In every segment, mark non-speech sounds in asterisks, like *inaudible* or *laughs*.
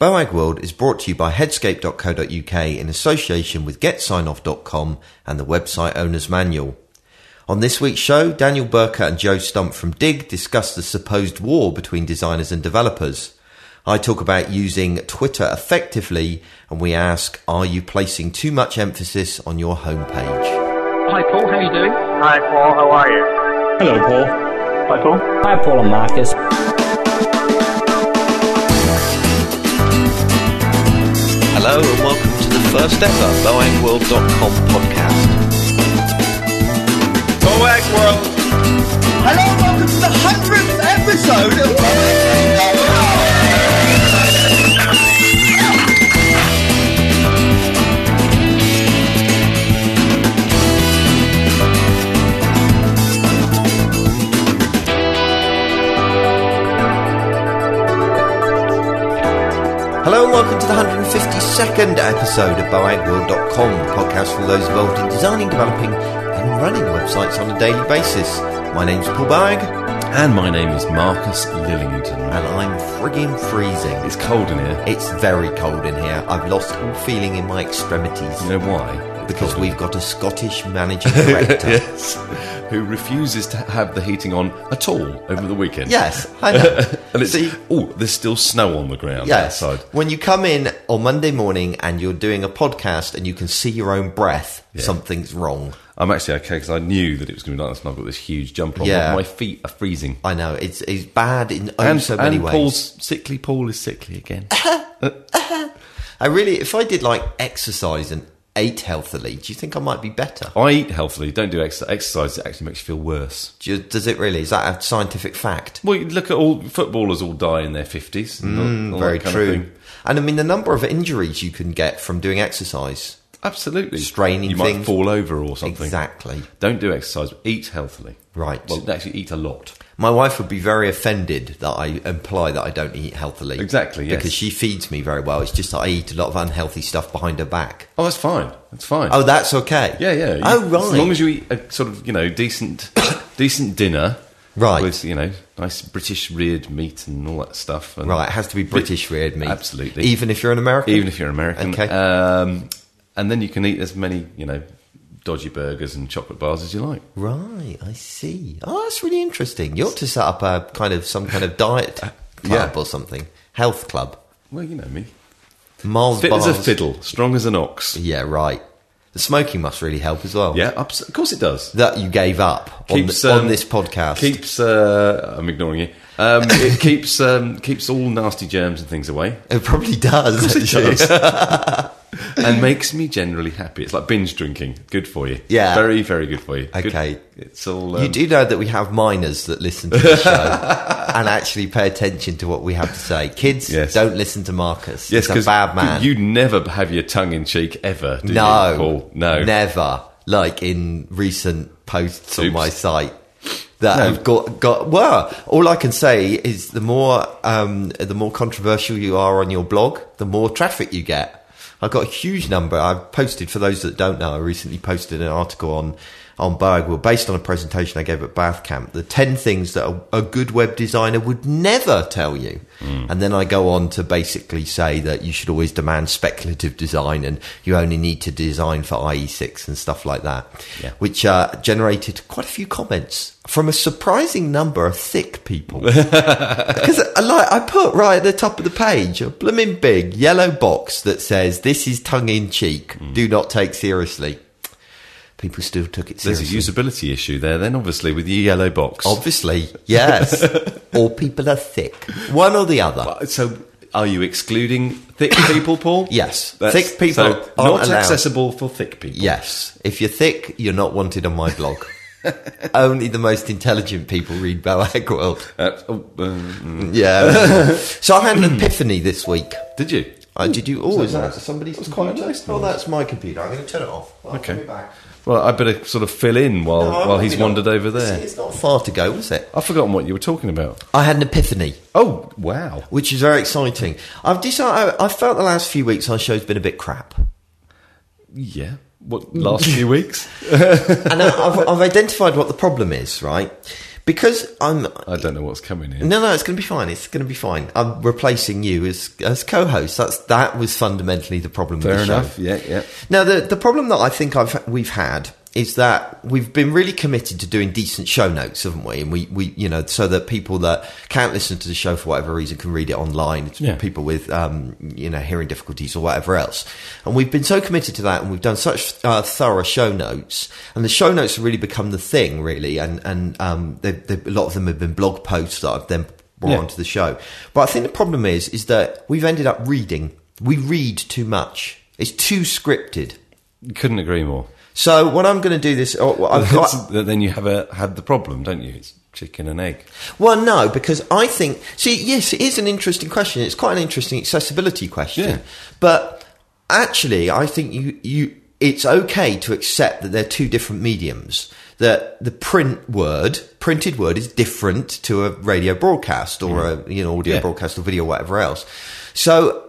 Boag World is brought to you by headscape.co.uk in association with getsignoff.com and the website owner's manual. On this week's show, Daniel Burka and Joe Stump from Digg discuss the supposed war between designers and developers. I talk about using Twitter effectively and we ask, are you placing too much emphasis on your homepage? Hi Paul, how are you doing? Hi Paul, how are you? Hello, Paul. Hi Paul. Hi, Paul and Marcus. First ever BoagWorld.com podcast. Boag World. Hello welcome to the hundredth episode of Hello 52nd episode of BoagWorld.com, podcast for those involved in designing, developing, and running websites on a daily basis. My name's Paul Boag. And my name is Marcus Lillington. And I'm friggin' freezing. It's cold in here. It's very cold in here. I've lost all feeling in my extremities. You know why? Because we've got a Scottish managing *laughs* director. yes. *laughs* Who refuses to have the heating on at all over the weekend? Yes, I know. *laughs* and it's See- oh, there's still snow on the ground Yes. outside. When you come in on Monday morning and you're doing a podcast and you can see your own breath, Yeah. something's wrong. I'm actually okay because I knew that it was going to be like this, and I've got this huge jumper on. Yeah. My feet are freezing. I know it's it's bad in oh and so many and ways. Paul's sickly. Paul is sickly again. I really, if I did like exercise and ate healthily, do you think I might be better? I eat healthily. Don't do exercise. It actually makes you feel worse. Do you, does it really? Is that a scientific fact? Well, you look at all footballers all die in their fifties. Mm, very true. And I mean, the number of injuries you can get from doing exercise. Absolutely. Straining You might fall over or something. Exactly. Don't do exercise. Eat healthily. Right. Well, actually, eat a lot. My wife would be very offended that I imply that I don't eat healthily. Exactly, yes. Because she feeds me very well. It's just that I eat a lot of unhealthy stuff behind her back. Oh, that's fine. That's fine. Oh, that's okay. yeah, yeah. You- oh, right. As long as you eat a sort of, you know, decent, *coughs* decent dinner, Right. with you know, nice British reared meat and all that stuff. And Right, it has to be British reared meat. Absolutely. Even if you're an American? Even if you're American. Okay. Um, and then you can eat as many, you know, dodgy burgers and chocolate bars as you like. Right, I see. Oh, that's really interesting. You ought to set up a kind of some kind of diet *laughs* club Uh, yeah. or something. Health club. Well, you know me. Mars Fit as a fiddle, strong as an ox. Yeah, right. The smoking must really help as well. Yeah, abs- of course it does. That you gave up on, keeps on um, this podcast. Keeps uh, I'm ignoring you. Um, *laughs* it keeps um, keeps all nasty germs and things away, it probably does. It does. *laughs* and makes me generally happy. It's like binge drinking. Good for you. Yeah. very very good for you. Good- Okay. it's all. Um, You do know that we have minors that listen to the *laughs* show and actually pay attention to what we have to say. Kids, Yes. don't listen to Marcus. Yes, He's a bad man. You never have your tongue in cheek ever. Do no, you, Paul? No, never. Like in recent posts on my site that No. have got got. Well, all I can say is the more um, the more controversial you are on your blog, the more traffic you get. I've got a huge number. I've posted for those that don't know. I recently posted an article on on Boagworld based on a presentation I gave at Bath Camp. The ten things that a, a good web designer would never tell you, hmm. and then I go on to basically say that you should always demand speculative design, and you only need to design for IE6 and stuff like that, Yeah. which uh, generated quite a few comments from a surprising number of thick people. *laughs* Because I, like, I put right at the top of the page a blooming big yellow box that says, This is tongue in cheek. Hmm. Do not take seriously. People still took it seriously. There's a usability issue there. Then obviously with your yellow box. Obviously, yes. *laughs* or people are thick. One or the other. So are you excluding thick people, Paul? *coughs* Yes. That's- Thick people so aren't allowed. accessible for thick people. Yes. If you're thick, you're not wanted on my blog. *laughs* Only the most intelligent people read Boag World. Uh, oh, um, Yeah. *coughs* so I had an epiphany this week. did you? Uh, did you? Oh, So is that that's- somebody's that's quite computer? nice Oh, that's my computer. I'm going to turn it off. I'll Okay. Well, I better sort of fill in while No, while he's wandered over there. It's not far to go, was it? I've forgotten what you were talking about. I had an epiphany, Oh wow! which is very exciting. I've decided. I, I felt the last few weeks our show's been a bit crap, Yeah. What last few weeks? *laughs* and I- I've, I've identified what the problem is. Right, because I'm. I don't know what's coming here. No, no, it's going to be fine. It's going to be fine. I'm replacing you as as co-host. That's that was fundamentally the problem. Fair with the enough. Show. Yeah, yeah. Now, the the problem that I think I've we've had is that we've been really committed to doing decent show notes, haven't we? And we, we you know, so that people that can't listen to the show for whatever reason can read it online. It's Yeah. people with um, you know hearing difficulties or whatever else. And we've been so committed to that, and we've done such uh, thorough show notes, and the show notes have really become the thing, really. And and um, they, they, a lot of them have been blog posts that I've then brought Yeah. onto the show. But I think the problem is is that we've ended up reading. We read too much. It's too scripted. Couldn't agree more. So what I'm going to do this. Oh, I've got. *laughs* then you have a have the problem, don't you? It's chicken and egg. Well, no, because I think. See, yes, it is an interesting question. It's quite an interesting accessibility question. Yeah. But actually, I think you you. It's okay to accept that they're two different mediums. That the print word, printed word, is different to a radio broadcast or a you know audio Yeah. broadcast or video, or whatever else. So.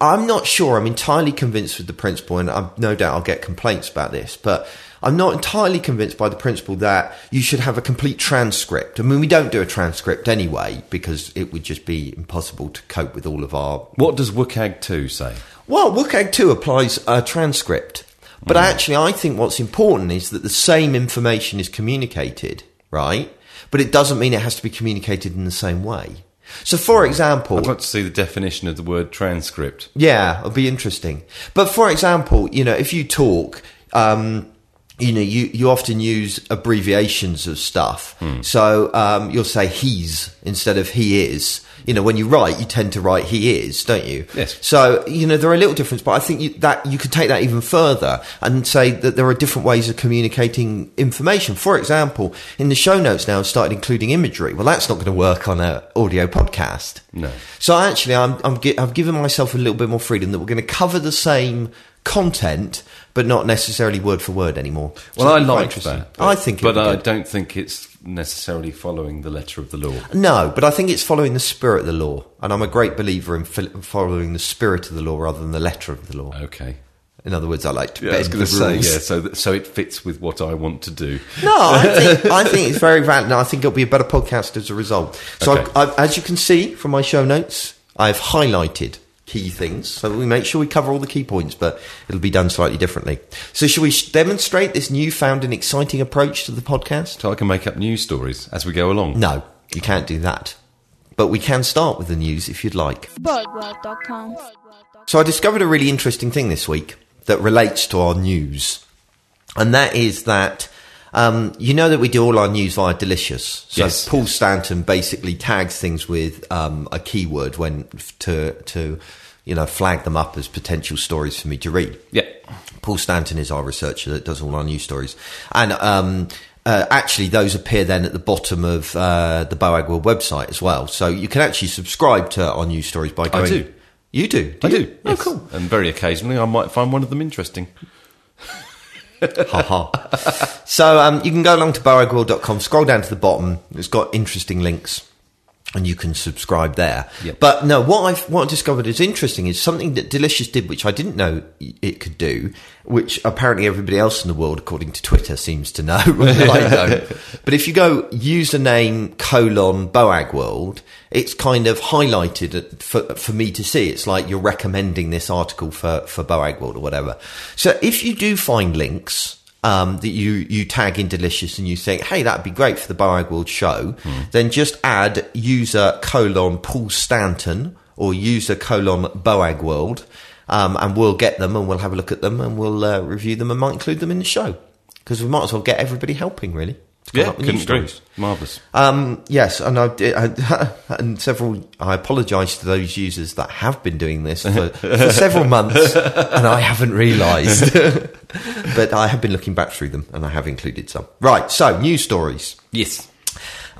I'm not sure. I'm entirely convinced with the principle, and I've no doubt I'll get complaints about this, but I'm not entirely convinced by the principle that you should have a complete transcript. I mean, we don't do a transcript anyway because it would just be impossible to cope with all of our. What does WCAG 2 say? Well, WCAG 2 applies a transcript, but mm. actually, I think what's important is that the same information is communicated, right? But it doesn't mean it has to be communicated in the same way. So, for example, I'd like to see the definition of the word transcript. yeah, it'll be interesting. But for example, you know, if you talk, um, you know, you, you often use abbreviations of stuff. Hmm. So um, you'll say he's instead of he is. You know, when you write, you tend to write he is, don't you? Yes. So you know there are a little difference, but I think you, that you could take that even further and say that there are different ways of communicating information. For example, in the show notes now, I've started including imagery. Well, that's not going to work on an audio podcast. No. So actually, I'm, I'm gi- I've given myself a little bit more freedom that we're going to cover the same content, but not necessarily word for word anymore. So Well, I it'll be quite like that. I think, but I good. don't think it's necessarily following the letter of the law. no, but I think it's following the spirit of the law, and I'm a great believer in following the spirit of the law rather than the letter of the law. Okay. In other words, I like to Yeah, I bend was the going to say, rules. yeah, so, that, so it fits with what I want to do. No, I *laughs* think I think it's very valid. and I think it'll be a better podcast as a result. So, Okay. I've, I've, as you can see from my show notes, I've highlighted key things so that we make sure we cover all the key points, but it'll be done slightly differently. So, shall we sh- demonstrate this newfound and exciting approach to the podcast? So I can make up news stories as we go along. No, you can't do that. But we can start with the news if you'd like. Boagworld.com. So I discovered a really interesting thing this week that relates to our news, and that is that um, you know that we do all our news via Delicious. So Yes. Paul Stanton basically tags things with um, a keyword when to to you know flag them up as potential stories for me to read. Yeah. Paul Stanton is our researcher that does all our news stories, and um, uh, actually those appear then at the bottom of uh, the Boag World website as well. So you can actually subscribe to our news stories by going. Do. You do? I you? do. Oh, cool. And very occasionally I might find one of them interesting. ha ha. So um, you can go along to boagworld.com, scroll down to the bottom. It's got interesting links. And you can subscribe there. Yep. But no, what I've what I discovered is interesting is something that Delicious did, which I didn't know it could do, which apparently everybody else in the world, according to Twitter, seems to know. *laughs* I *laughs* don't. But if you go username colon Boag World, it's kind of highlighted for for me to see. It's like you're recommending this article for for Boag World or whatever. So if you do find links um, that you, you tag in Delicious and you think, hey, that'd be great for the Boag World show, then just add user colon Paul Stanton or user colon Boag World, um, and we'll get them and we'll have a look at them and we'll uh, review them and might include them in the show. Because we might as well get everybody helping, really. Yeah, couldn't agree. stories. Marvellous. Um, yes, and I, I *laughs* and several. I apologise to those users that have been doing this for, for several months, *laughs* and I haven't realised. *laughs* but I have been looking back through them, and I have included some. Right, so news stories. Yes.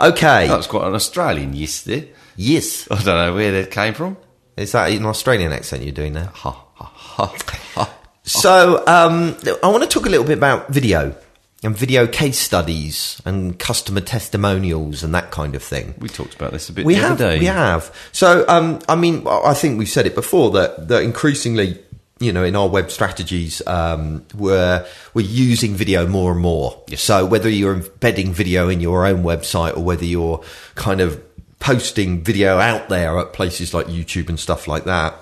Okay, That was quite an Australian yes there. yes, I don't know where that came from. is that an Australian accent you're doing there? Ha, ha, ha, ha. So, um, I want to talk a little bit about video and video case studies and customer testimonials and that kind of thing. We talked about this a bit we the have, other day. we have. So, um, I mean, I think we've said it before that that increasingly you know, in our web strategies, um, we're we're using video more and more. So whether you're embedding video in your own website or whether you're kind of posting video out there at places like YouTube and stuff like that,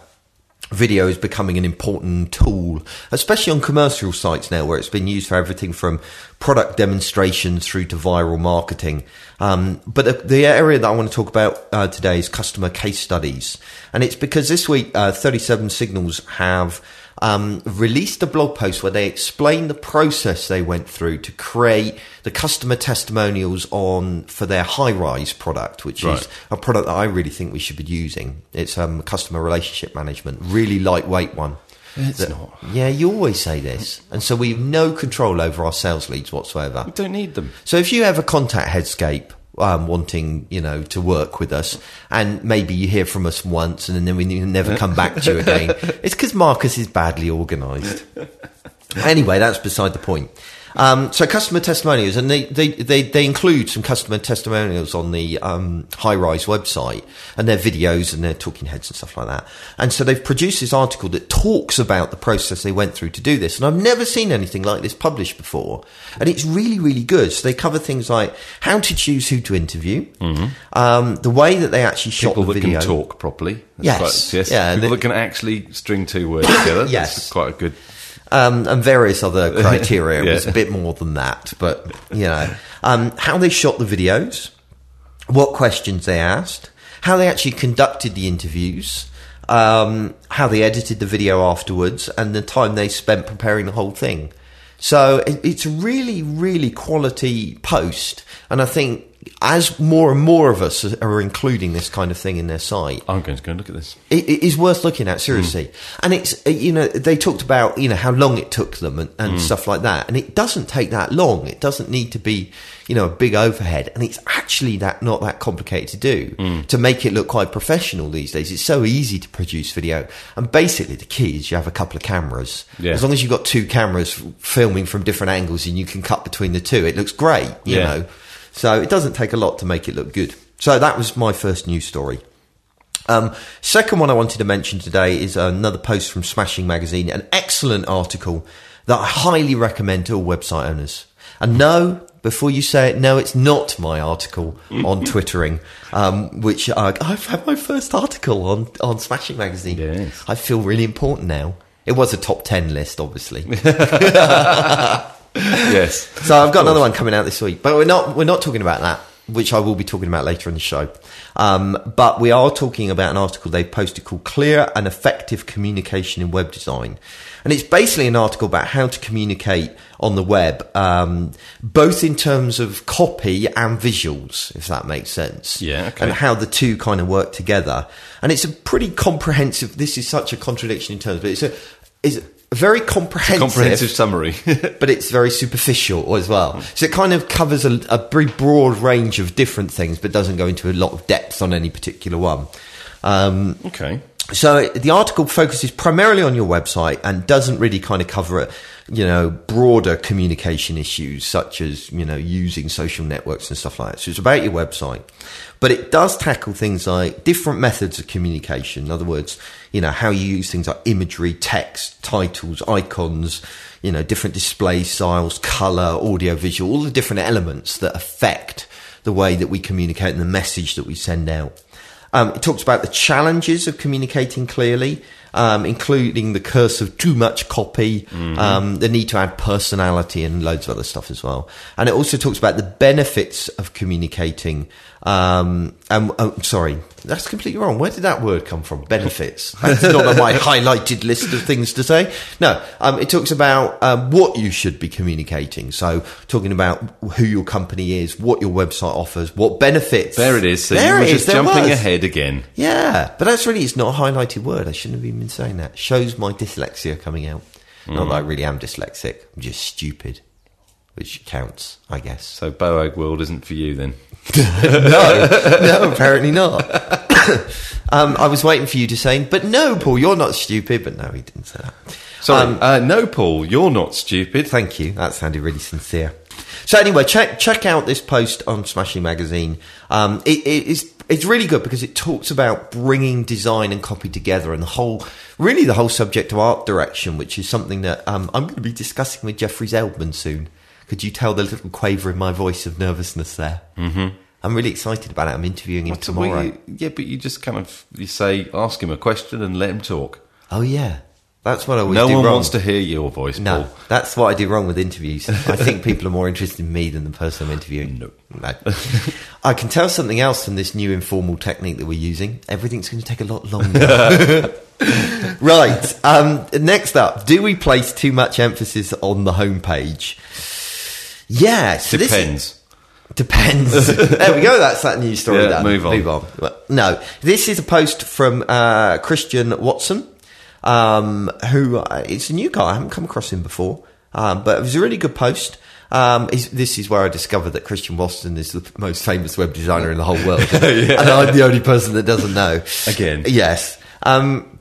video is becoming an important tool, especially on commercial sites now, where it's been used for everything from product demonstrations through to viral marketing. Um, but the, the area that I want to talk about uh, today is customer case studies, and it's because this week uh, 37 Signals have um, released a blog post where they explain the process they went through to create the customer testimonials on for their Highrise product, which Right. is a product that I really think we should be using. It's um, customer relationship management, really lightweight one. It's That- not. Yeah, you always say this, and so we have no control over our sales leads whatsoever. We don't need them. So if you ever contact Headscape um, wanting, you know, to work with us, and maybe you hear from us once and then we never come back to you again, *laughs* it's because Marcus is badly organised. anyway, that's beside the point. Um, so customer testimonials, and they, they, they, they include some customer testimonials on the um, Highrise website, and their videos and their talking heads and stuff like that. And so they've produced this article that talks about the process they went through to do this. And I've never seen anything like this published before, and it's really, really good. So they cover things like how to choose who to interview, um, the way that they actually shot People the that video. can talk properly. Yes. quite- yes. Yeah, People that can actually string two words together. *coughs* Yes. That's quite a good. Um, and various other *laughs* criteria. It was a bit more than that, but you know, um, how they shot the videos, what questions they asked, how they actually conducted the interviews, um, how they edited the video afterwards, and the time they spent preparing the whole thing. So it, it's a really, really quality post, and I think as more and more of us are including this kind of thing in their site, I'm going to go and look at this. it, it is worth looking at seriously. Hmm. And it's uh, you know they talked about you know how long it took them and, and hmm. stuff like that. And it doesn't take that long. It doesn't need to be you know a big overhead. And it's actually that not that complicated to do hmm. to make it look quite professional these days. It's so easy to produce video. And basically the key is you have a couple of cameras. Yeah. as long as you've got two cameras filming from different angles and you can cut between the two it looks great you Yeah. know so it doesn't take a lot to make it look good so that was my first news story um, second one I wanted to mention today is another post from Smashing Magazine, an excellent article that I highly recommend to all website owners. And no, before you say it, no, it's not my article *laughs* on Twittering, um, which uh, I've had my first article on, on Smashing Magazine. Yes. I feel really important now. It was a top 10 list, obviously. *laughs* *laughs* yes. So I've got another one coming out this week, but we're not we're not talking about that, which I will be talking about later in the show. Um, but we are talking about an article they posted called "Clear and Effective Communication in Web Design," and it's basically an article about how to communicate on the web, um, both in terms of copy and visuals, if that makes sense. Yeah, okay. And how the two kind of work together, and it's a pretty comprehensive. This is such a contradiction in terms, but it's a it's a very comprehensive Comprehensive summary. *laughs* but it's very superficial as well. So it kind of covers a, a very broad range of different things, but doesn't go into a lot of depth on any particular one. Um, okay. so the article focuses primarily on your website and doesn't really kind of cover, a, you know, broader communication issues such as, you know, using social networks and stuff like that. So it's about your website, but it does tackle things like different methods of communication. In other words, you know, how you use things like imagery, text, titles, icons, you know, different display styles, color, audio, visual, all the different elements that affect the way that we communicate and the message that we send out. Um, it talks about the challenges of communicating clearly, um, including the curse of too much copy, um, the need to add personality, and loads of other stuff as well. And it also talks about the benefits of communicating. Um, and oh, sorry, that's completely wrong. Where did that word come from? Benefits. That's not on my *laughs* highlighted list of things to say. No, um, it talks about um, what you should be communicating. So, talking about who your company is, what your website offers, what benefits. There it is. So There you were it is, just jumping ahead again. Yeah, but that's really it's not a highlighted word. I shouldn't have even been saying that. Shows my dyslexia coming out. Not that I really am dyslexic. I'm just stupid, which counts, I guess. So Boag World isn't for you then. *laughs* no, no, apparently not. *coughs* um, I was waiting for you to say, but no, Paul, you're not stupid. But no, he didn't say that. Sorry. Um, uh, no, Paul, you're not stupid. Thank you. That sounded really sincere. So anyway, check check out this post on Smashing Magazine. Um, it, it is it's really good because it talks about bringing design and copy together and the whole, really the whole subject of art direction, which is something that um, I'm going to be discussing with Jeffrey Zeldman soon. Could you tell the little quaver in my voice of nervousness there? Mm-hmm. I'm really excited about it. I'm interviewing him tomorrow. we- yeah, but you just kind of you say, ask him a question and let him talk. Oh yeah, that's what I always No one wrong. wants to hear your voice, No, Paul. that's what I do wrong with interviews. I think people are more interested in me than the person I'm interviewing. No. no. I can tell something else from this new informal technique that we're using. Everything's going to take a lot longer. *laughs* right. Um, next up, do we place too much emphasis on the homepage? Yeah. So Depends. Depends. *laughs* there we go. That's that news story. Yeah, done. move on. Move on. No, this is a post from uh, Christian Watson, um, who uh, it's a new guy. I haven't come across him before, um, but it was a really good post. Um, this is where I discovered that Christian Watson is the most famous web designer in the whole world, *laughs* and I'm the only person that doesn't know. Again. yes. Um,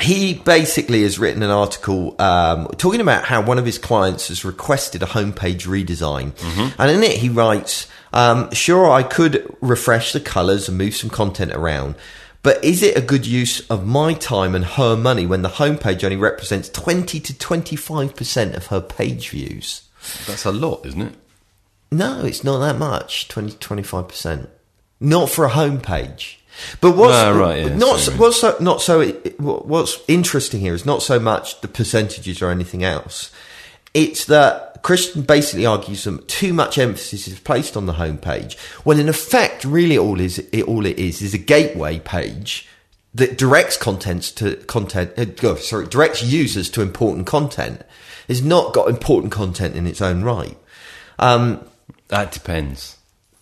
he basically has written an article um, talking about how one of his clients has requested a homepage redesign, and in it he writes, um, "Sure, I could refresh the colours and move some content around." But is it a good use of my time and her money when the homepage only represents 20 to 25% of her page views? That's a lot, isn't it? No, it's not that much. 20 to 25%. Not for a homepage. But what's Ah, right, yeah, not sorry. what's so, not so what's interesting here is not so much the percentages or anything else. It's that Christian basically argues that too much emphasis is placed on the homepage when in effect really all is it all it is is a gateway page that directs contents to content uh, oh, sorry directs users to important content. It's not got important content in its own right. Um, That depends.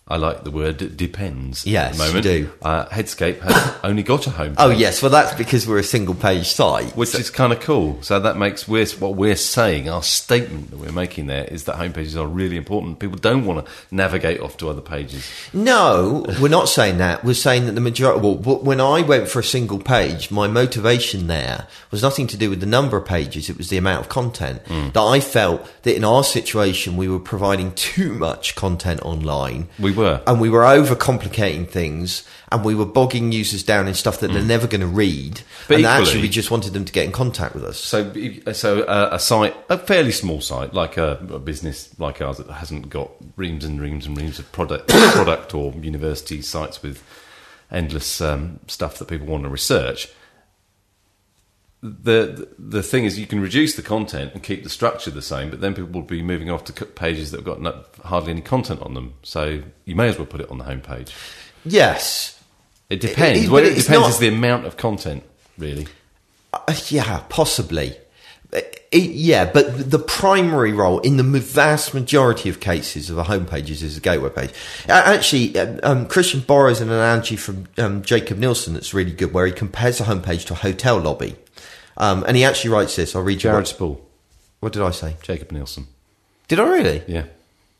I like the word depends. Yes, at the moment. you do. Uh, Headscape has *coughs* only got a home. Oh yes, well that's because we're a single page site. Which is kind of cool. So that makes we're, what we're saying, our statement that we're making there is that homepages are really important. People don't want to navigate off to other pages. No, we're not saying that. We're saying that the majority. Well, when I went for a single page, my motivation there was nothing to do with the number of pages. It was the amount of content that I felt that in our situation we were providing too much content online. We were. and we were overcomplicating things, and we were bogging users down in stuff that they're never going to read. But and actually, we just wanted them to get in contact with us. So, so uh, a site, a fairly small site, like a, a business like ours that hasn't got reams and reams and reams of product, *coughs* product or university sites with endless um, stuff that people want to research. The the thing is, you can reduce the content and keep the structure the same, but then people will be moving off to pages that have got no, hardly any content on them. So you may as well put it on the homepage. Yes, It depends. It- what it depends not- is the amount of content, really. Uh, yeah, possibly. Uh, it- yeah, but the primary role in the vast majority of cases of a homepage is as a gateway page. Actually, um, um, Christian borrows an analogy from um, Jakob Nielsen that's really good, where he compares a homepage to a hotel lobby. Um, and he actually writes this. I'll read you. Jared What, Spool, what did I say? Jakob Nielsen. Did I really? Yeah,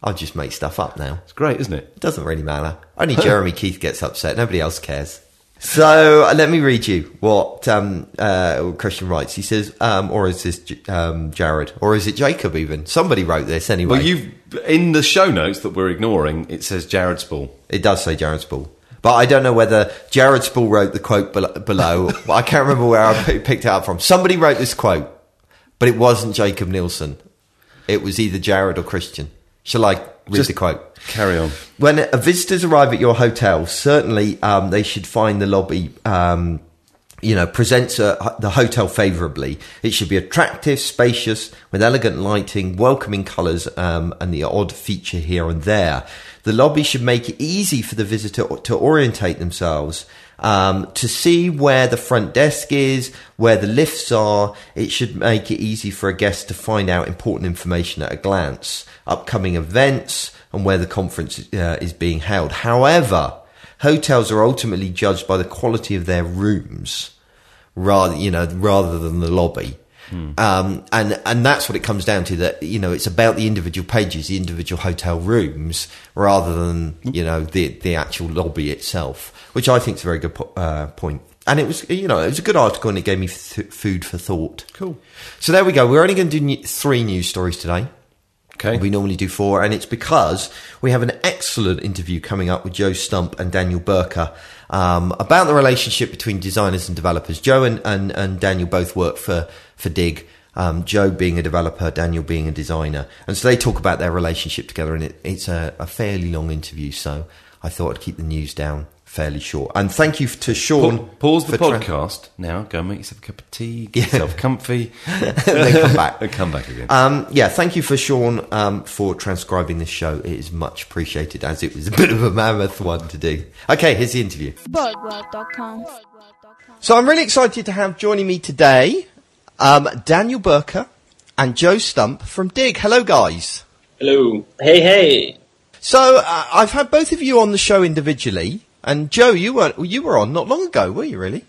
I'll just make stuff up now. it's great, isn't it? It doesn't really matter. Only *laughs* Jeremy Keith gets upset. Nobody else cares. So uh, let me read you what um, uh, Christian writes. He says, um, or is this J- um, Jared, or is it Jakob? Even somebody wrote this anyway. Well, you've in the show notes that we're ignoring. It says Jared Spool. It does say Jared Spool, but I don't know whether Jared Spool wrote the quote bel- below. *laughs* I can't remember where I *laughs* picked it up from. Somebody wrote this quote, but it wasn't Jakob Nielsen. It was either Jared or Christian. Shall I read Just- the quote? Carry on. When visitors arrive at your hotel, certainly um, they should find the lobby. Um, you know, presents uh, the hotel favourably. It should be attractive, spacious, with elegant lighting, welcoming colours, um, and the odd feature here and there. The lobby should make it easy for the visitor to orientate themselves, um, to see where the front desk is, where the lifts are. It should make it easy for a guest to find out important information at a glance, upcoming events, and where the conference uh, is being held. However, hotels are ultimately judged by the quality of their rooms rather you know rather than the lobby. Um, and and that's what it comes down to that you know it's about the individual pages the individual hotel rooms rather than you know the the actual lobby itself which I think is a very good po- uh, point. And it was you know it was a good article and it gave me th- food for thought. Cool. so there we go. We're only going to do ne- three news stories today Okay. we normally do four, and it's because we have an excellent interview coming up with Joe Stump and Daniel Burka um, about the relationship between designers and developers. Joe and, and, and Daniel both work for, for Digg. Um, Joe being a developer, Daniel being a designer. And so they talk about their relationship together, and it, it's a, a fairly long interview. So I thought I'd keep the news down fairly short. And thank you to Sean. Pa- pause the for tran- podcast now. Go and make yourself a cup of tea. Get yourself comfy. *laughs* and then come back. *laughs* and come back again. Um, yeah, thank you for Sean um, for transcribing this show. It is much appreciated as it was a bit of a mammoth one to do. Okay, here's the interview. Boagworld.com. So I'm really excited to have joining me today um, Daniel Burka and Joe Stump from Digg. Hello, guys. Hello. Hey, hey. So uh, I've had both of you on the show individually, and Joe, you were you were on not long ago, were you? Really?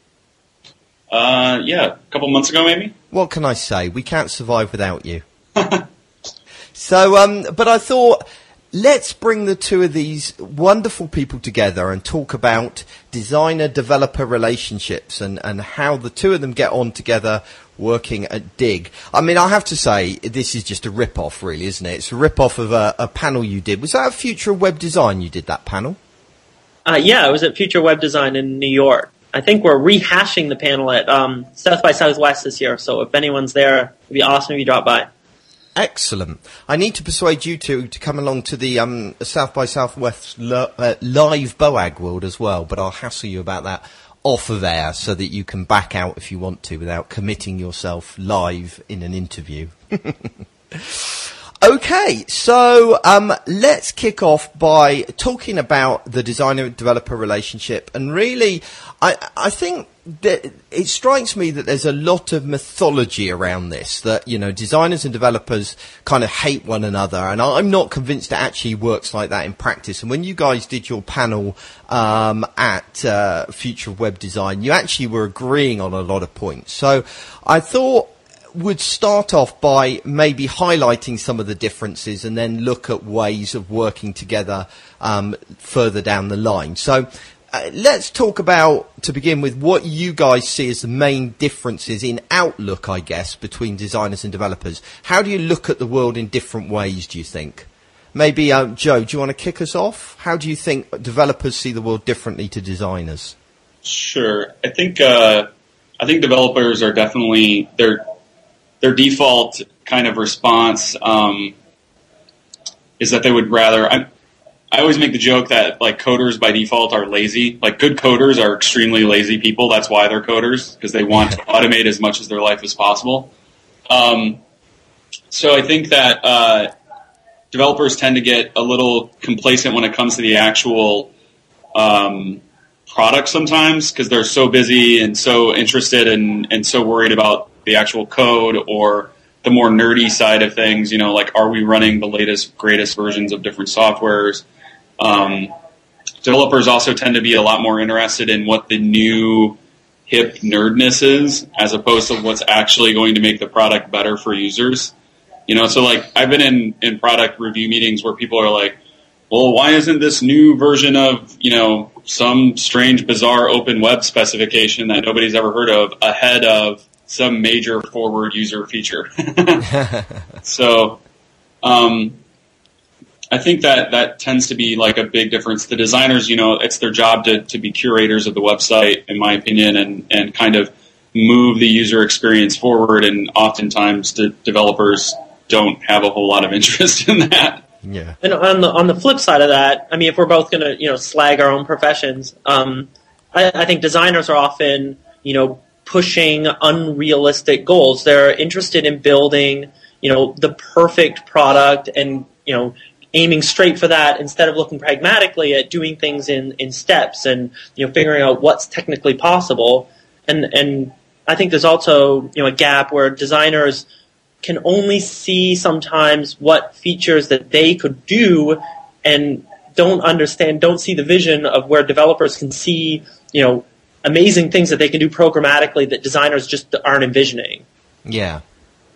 Uh, yeah, a couple months ago, maybe. What can I say? We can't survive without you. *laughs* so, um, but I thought let's bring the two of these wonderful people together and talk about designer developer relationships and, and how the two of them get on together working at Digg. I mean, I have to say, this is just a rip off, really, isn't it? It's a rip off of a, a panel you did. Was that a Future of Web Design you did that panel? Uh, yeah, it was at Future Web Design in New York. I think we're rehashing the panel at um, South by Southwest this year. So if anyone's there, it'd be awesome if you drop by. Excellent. I need to persuade you two to come along to the um, South by Southwest uh, live Boag World as well, but I'll hassle you about that off of air so that you can back out if you want to without committing yourself live in an interview. *laughs* Okay, so um, let's kick off by talking about the designer-developer relationship, and really, I, I think that it strikes me that there's a lot of mythology around this. That you know, designers and developers kind of hate one another, and I'm not convinced it actually works like that in practice. And when you guys did your panel um, at uh, Future of Web Design, you actually were agreeing on a lot of points. So I thought would start off by maybe highlighting some of the differences and then look at ways of working together um, further down the line. So uh, let's talk about, to begin with, what you guys see as the main differences in outlook, I guess, between designers and developers. How do you look at the world in different ways, do you think? Maybe, uh, Joe, do you want to kick us off? How do you think developers see the world differently to designers? Sure. I think uh, I think developers are definitely their their default kind of response um, is that they would rather. I, I always make the joke that like coders by default are lazy. Like good coders are extremely lazy people. That's why they're coders because they want to automate as much as their life as possible. Um, so I think that uh, developers tend to get a little complacent when it comes to the actual um, product sometimes because they're so busy and so interested and, and so worried about the actual code or the more nerdy side of things. You know, like are we running the latest, greatest versions of different softwares? Um, developers also tend to be a lot more interested in what the new hip nerdness is as opposed to what's actually going to make the product better for users. You know, so like I've been in, in product review meetings where people are like, well, why isn't this new version of, you know, some strange, bizarre open web specification that nobody's ever heard of ahead of some major forward user feature? *laughs* *laughs* so, um, I think that that tends to be like a big difference. The designers, you know, it's their job to, to be curators of the website, in my opinion, and, and kind of move the user experience forward. And oftentimes, the developers don't have a whole lot of *laughs* interest in that. Yeah. And on the on the flip side of that, I mean, if we're both going to you know slag our own professions, um, I, I think designers are often you know pushing unrealistic goals. They're interested in building you know the perfect product and you know aiming straight for that instead of looking pragmatically at doing things in in steps and you know figuring out what's technically possible. And and I think there's also you know a gap where designers can only see sometimes what features that they could do and don't understand, don't see the vision of where developers can see, you know, amazing things that they can do programmatically that designers just aren't envisioning. Yeah.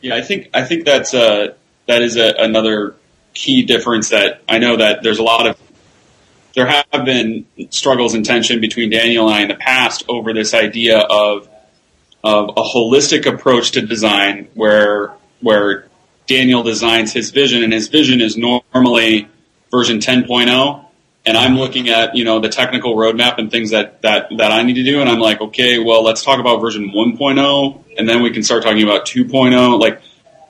Yeah, I think I think that's uh, that is a, another key difference that I know that there's a lot of there have been struggles and tension between Daniel and I in the past over this idea of of a holistic approach to design where where Daniel designs his vision and his vision is normally version 10.0 and I'm looking at you know the technical roadmap and things that that that I need to do, and I'm like, okay, well, let's talk about version 1.0, and then we can start talking about 2.0. Like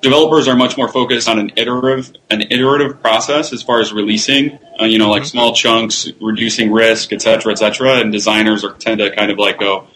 developers are much more focused on an iterative an iterative process as far as releasing, uh, you know, like small chunks, reducing risk, et cetera, et cetera. And designers are tend to kind of like go,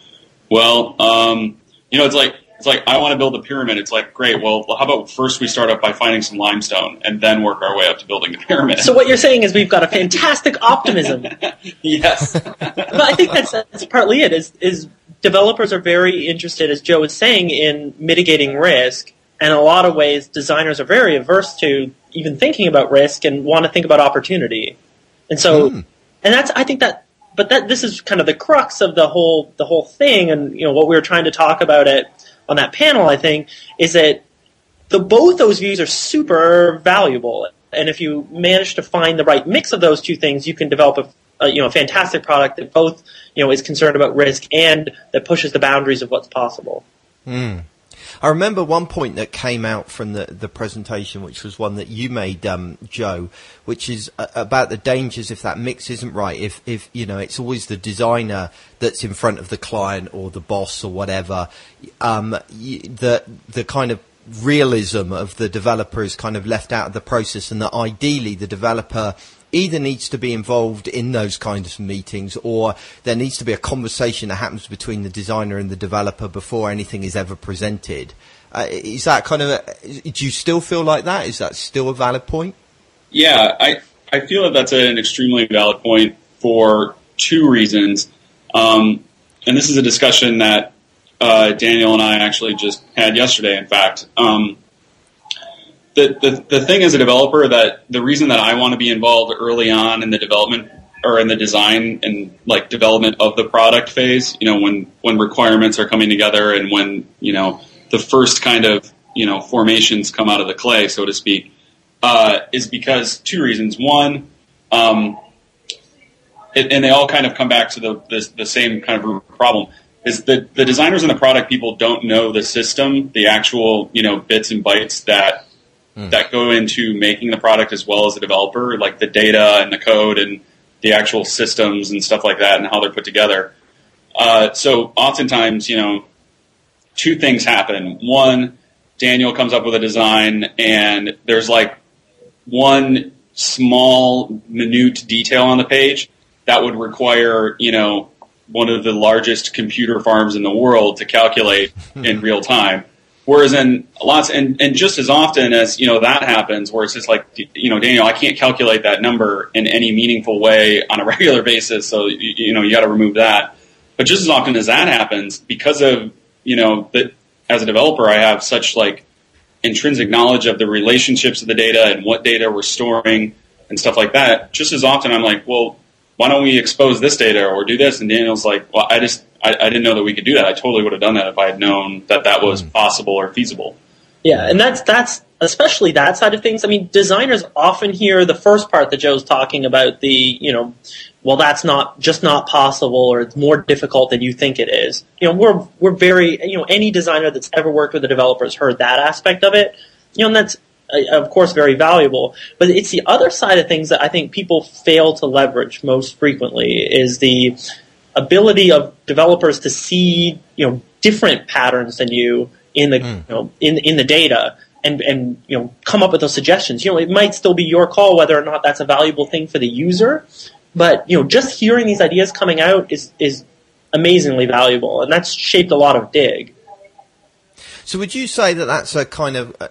well, um, you know, it's like it's like I want to build a pyramid. It's like great. Well, how about first we start up by finding some limestone and then work our way up to building the pyramid. So what you're saying is we've got a fantastic optimism. *laughs* yes, but I think that's, that's partly it. Is is developers are very interested, as Joe was saying, in mitigating risk, and a lot of ways, designers are very averse to even thinking about risk and want to think about opportunity. And so, hmm. and that's I think that, but that this is kind of the crux of the whole the whole thing, and you know what we were trying to talk about it on that panel. I think is that the both those views are super valuable. And if you manage to find the right mix of those two things, you can develop a, you know a fantastic product that both you know is concerned about risk and that pushes the boundaries of what's possible. Hmm. I remember one point that came out from the, the presentation, which was one that you made, um, Joe, which is uh, about the dangers if that mix isn't right. If, if, you know, it's always the designer that's in front of the client or the boss or whatever, um, the, the kind of realism of the developer is kind of left out of the process and that ideally the developer either needs to be involved in those kinds of meetings or there needs to be a conversation that happens between the designer and the developer before anything is ever presented. Uh, is that kind of, a, do you still feel like that? Is that still a valid point? Yeah, I, I feel that that's an extremely valid point for two reasons. Um, and this is a discussion that uh, Daniel and I actually just had yesterday, in fact. Um, the, the, the thing as a developer that the reason that I want to be involved early on in the development or in the design and like development of the product phase, you know, when, when requirements are coming together and when, you know, the first kind of, you know, formations come out of the clay, so to speak, uh, is because two reasons. One, um, it, and they all kind of come back to the, the, the same kind of problem is that the designers and the product people don't know the system, the actual, you know, bits and bytes that that go into making the product as well as the developer, like the data and the code and the actual systems and stuff like that and how they're put together. Uh, so oftentimes, you know, two things happen. One, Daniel comes up with a design and there's like one small minute detail on the page that would require, you know, one of the largest computer farms in the world to calculate in *laughs* real time. Whereas in lots, and, and just as often as, you know, that happens, where it's just like, you know, Daniel, I can't calculate that number in any meaningful way on a *laughs* regular basis, so, you, you know, you gotta remove that. But just as often as that happens, because of, you know, that as a developer, I have such like intrinsic knowledge of the relationships of the data and what data we're storing and stuff like that, just as often I'm like, well, why don't we expose this data or do this? And Daniel's like, well, I just, I, I didn't know that we could do that. I totally would have done that if I had known that that was possible or feasible. Yeah, and that's that's especially that side of things. I mean, designers often hear the first part that Joe's talking about the, you know, well, that's not just not possible, or it's more difficult than you think it is. You know, we're we're very, you know, any designer that's ever worked with a developer has heard that aspect of it. You know, and that's uh, of course very valuable. But it's the other side of things that I think people fail to leverage most frequently is the ability of developers to see, you know, different patterns than you in the, you know, in in the data and and you know come up with those suggestions. You know, it might still be your call whether or not that's a valuable thing for the user, but you know, just hearing these ideas coming out is is amazingly valuable, and that's shaped a lot of Digg. So would you say that that's a kind of, uh,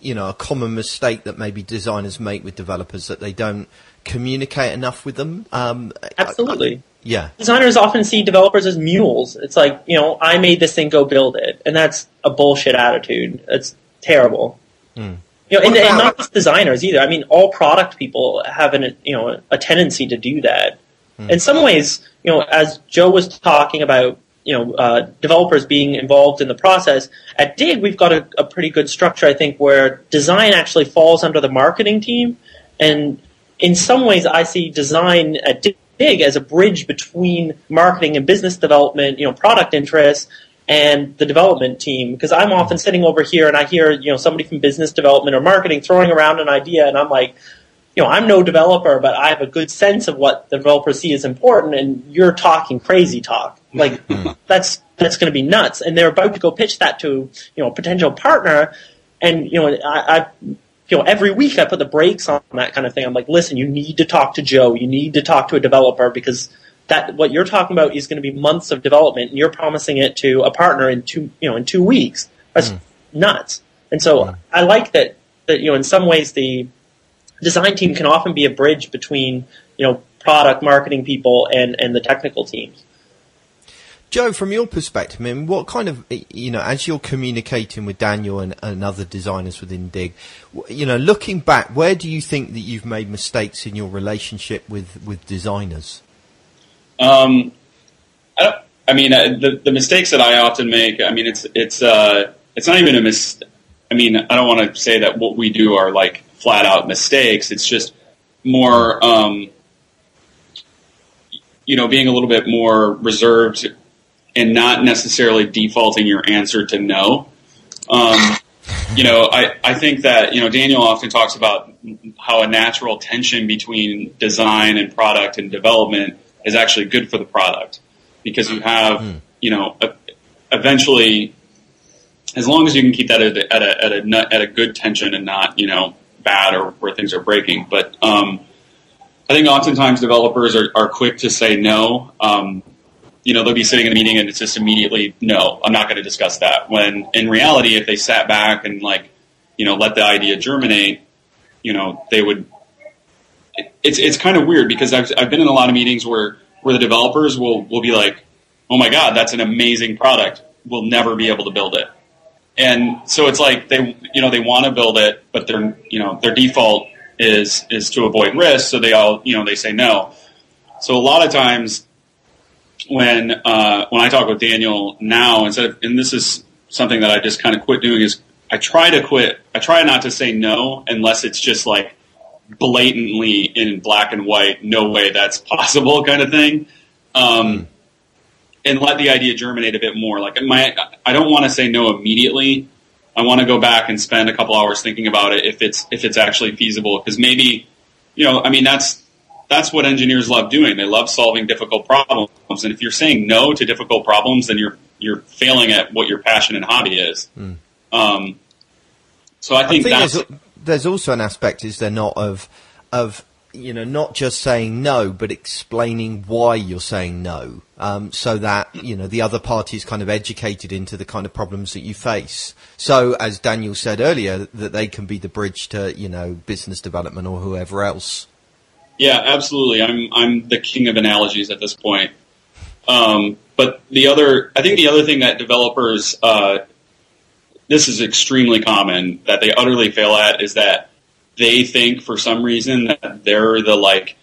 you know, a common mistake that maybe designers make with developers that they don't communicate enough with them? Um, Absolutely. I- yeah. Designers often see developers as mules. It's like, you know, I made this thing, go build it. And that's a bullshit attitude. It's terrible. You know, and, and not just designers either. I mean, all product people have an, you know, a tendency to do that. In some ways, you know, as Joe was talking about, you know, uh, developers being involved in the process, at Digg, we've got a, a pretty good structure, I think, where design actually falls under the marketing team. And in some ways, I see design at Digg as a bridge between marketing and business development, you know, product interests, and the development team. Because I'm often sitting over here and I hear, you know, somebody from business development or marketing throwing around an idea, and I'm like, you know, I'm no developer, but I have a good sense of what the developers see as important, and you're talking crazy talk. Like *laughs* that's that's going to be nuts. And they're about to go pitch that to you know a potential partner, and you know I, I you know every week I put the brakes on that kind of thing. I'm like, listen, you need to talk to Joe. You need to talk to a developer because that what you're talking about is going to be months of development, and you're promising it to a partner in two you know in two weeks. That's hmm. nuts. And so hmm. I like that that you know in some ways the design team can often be a bridge between you know product marketing people and and the technical teams. Joe, from your perspective, I mean, what kind of, you know, as you're communicating with Daniel and, and other designers within Digg, you know, looking back, where do you think that you've made mistakes in your relationship with, with designers? Um, I, don't, I mean, uh, the the mistakes that I often make. I mean, it's it's uh, it's not even a mis. I mean, I don't want to say that what we do are like flat out mistakes. It's just more, um, you know, being a little bit more reserved and not necessarily defaulting your answer to no. Um, you know, I, I think that, you know, Daniel often talks about how a natural tension between design and product and development is actually good for the product because you have, you know, eventually, as long as you can keep that at a, at a, at a, at a good tension and not, you know, bad or where things are breaking. But, um, I think oftentimes developers are, are quick to say no. Um, you know, they'll be sitting in a meeting and it's just immediately, no, I'm not going to discuss that. When in reality, if they sat back and like, you know, let the idea germinate, you know, they would. It's it's kind of weird because I've I've been in a lot of meetings where where the developers will will be like, oh my god, that's an amazing product. We'll never be able to build it. And so it's like they you know they want to build it, but their you know their default is is to avoid risk, so they all you know they say no. So a lot of times when uh, when I talk with Daniel now, instead of and this is something that I just kind of quit doing is I try to quit. I try not to say no unless it's just like blatantly in black and white, no way that's *laughs* possible kind of thing. Um, and let the idea germinate a bit more. Like my, I don't want to say no immediately. I want to go back and spend a couple hours thinking about it if it's if it's actually feasible. Because maybe, you know, I mean that's that's what engineers love doing. They love solving difficult problems. And if you're saying no to difficult problems, then you're you're failing at what your passion and hobby is. Um, so I I think, think that's there's, there's also an aspect, is there not, of, of, you know, not just saying no, but explaining why you're saying no, um, so that, you know, the other party is kind of educated into the kind of problems that you face. So, as Daniel said earlier, that they can be the bridge to, you know, business development or whoever else. Yeah, absolutely. I'm I'm the king of analogies at this point. Um, but the other, I think the other thing that developers, uh, this is extremely common that they utterly fail at is that they think for some reason that they're the like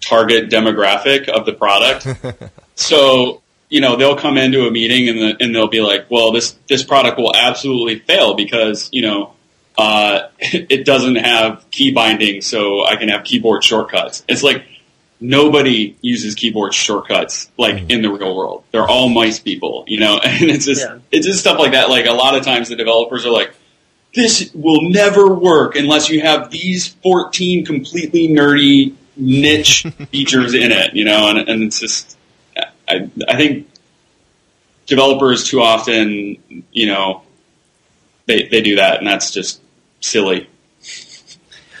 target demographic of the product. *laughs* so you know they'll come into a meeting and, the, and they'll be like, well, this this product will absolutely fail because you know uh, *laughs* it doesn't have key binding, so I can have keyboard shortcuts. It's like nobody uses keyboard shortcuts like in the real world. They're all mice people, you know, *laughs* and it's just Yeah. it's just stuff like that. Like a lot of times the developers are like, this will never work unless you have these 14 completely nerdy niche *laughs* features in it, you know, and, and it's just, I, I think developers too often, you know, they, they do that and that's just silly.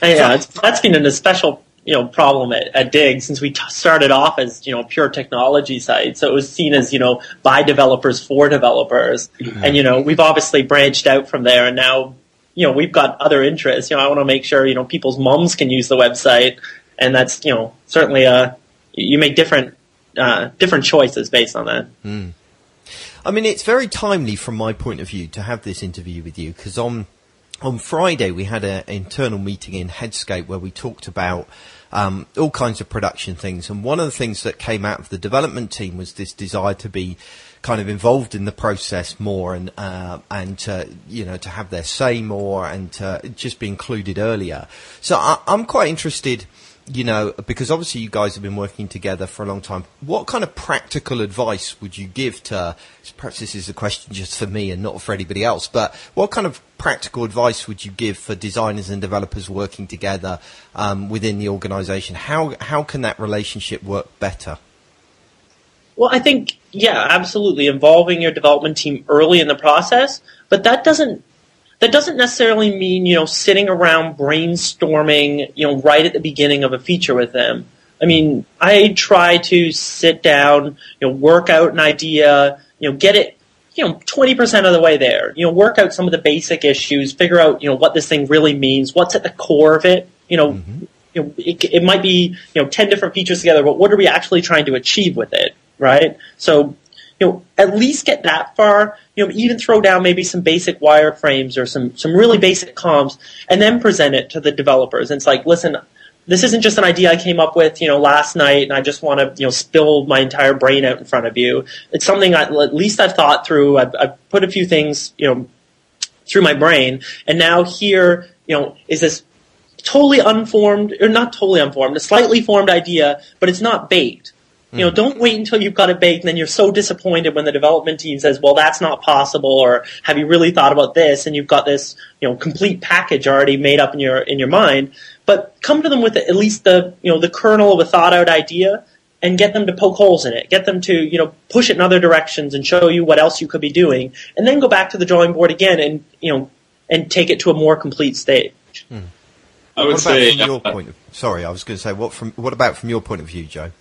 Yeah, it's, that's been a special you know problem at, at Digg since we t- started off as you know pure technology site, so it was seen as you know by developers for developers, and you know we've obviously branched out from there, and now you know we've got other interests. You know, I want to make sure you know people's moms can use the website, and that's you know certainly uh you make different uh, different choices based on that. I mean, it's very timely from my point of view to have this interview with you because on on Friday we had an internal meeting in Headscape where we talked about um, all kinds of production things, and one of the things that came out of the development team was this desire to be kind of involved in the process more and uh, and to you know to have their say more and to just be included earlier. So I, I'm quite interested you know, because obviously you guys have been working together for a long time. What kind of practical advice would you give to? Perhaps this is a question just for me and not for anybody else. But what kind of practical advice would you give for designers and developers working together um, within the organisation? How how can that relationship work better? Well, I think yeah, absolutely involving your development team early in the process, but that doesn't that doesn't necessarily mean you know sitting around brainstorming you know right at the beginning of a feature with them. I mean, I try to sit down, you know, work out an idea, you know, get it, you know, twenty percent of the way there. You know, work out some of the basic issues, figure out you know what this thing really means, what's at the core of it. You know, mm-hmm. you know, it, it might be you know ten different features together, but what are we actually trying to achieve with it? right? So, you know, at least get that far. You know, even throw down maybe some basic wireframes or some some really basic comps, and then present it to the developers. And it's like, listen, this isn't just an idea I came up with, you know, last night, and I just want to, you know, spill my entire brain out in front of you. It's something I, at least I've thought through. I've, I've put a few things, you know, through my brain, and now here, you know, is this totally unformed, or not totally unformed, a slightly formed idea, but it's not baked. You know, don't wait until you've got it baked and then you're so disappointed when the development team says, well, that's not possible or have you really thought about this and you've got this, you know, complete package already made up in your, in your mind. But come to them with at least the, you know, the kernel of a thought out idea and get them to poke holes in it. Get them to, you know, push it in other directions and show you what else you could be doing. And then go back to the drawing board again and, you know, and take it to a more complete stage. Hmm. I would what say, from your uh, point of, sorry, I was going to say, what from, what about from your point of view, Joe?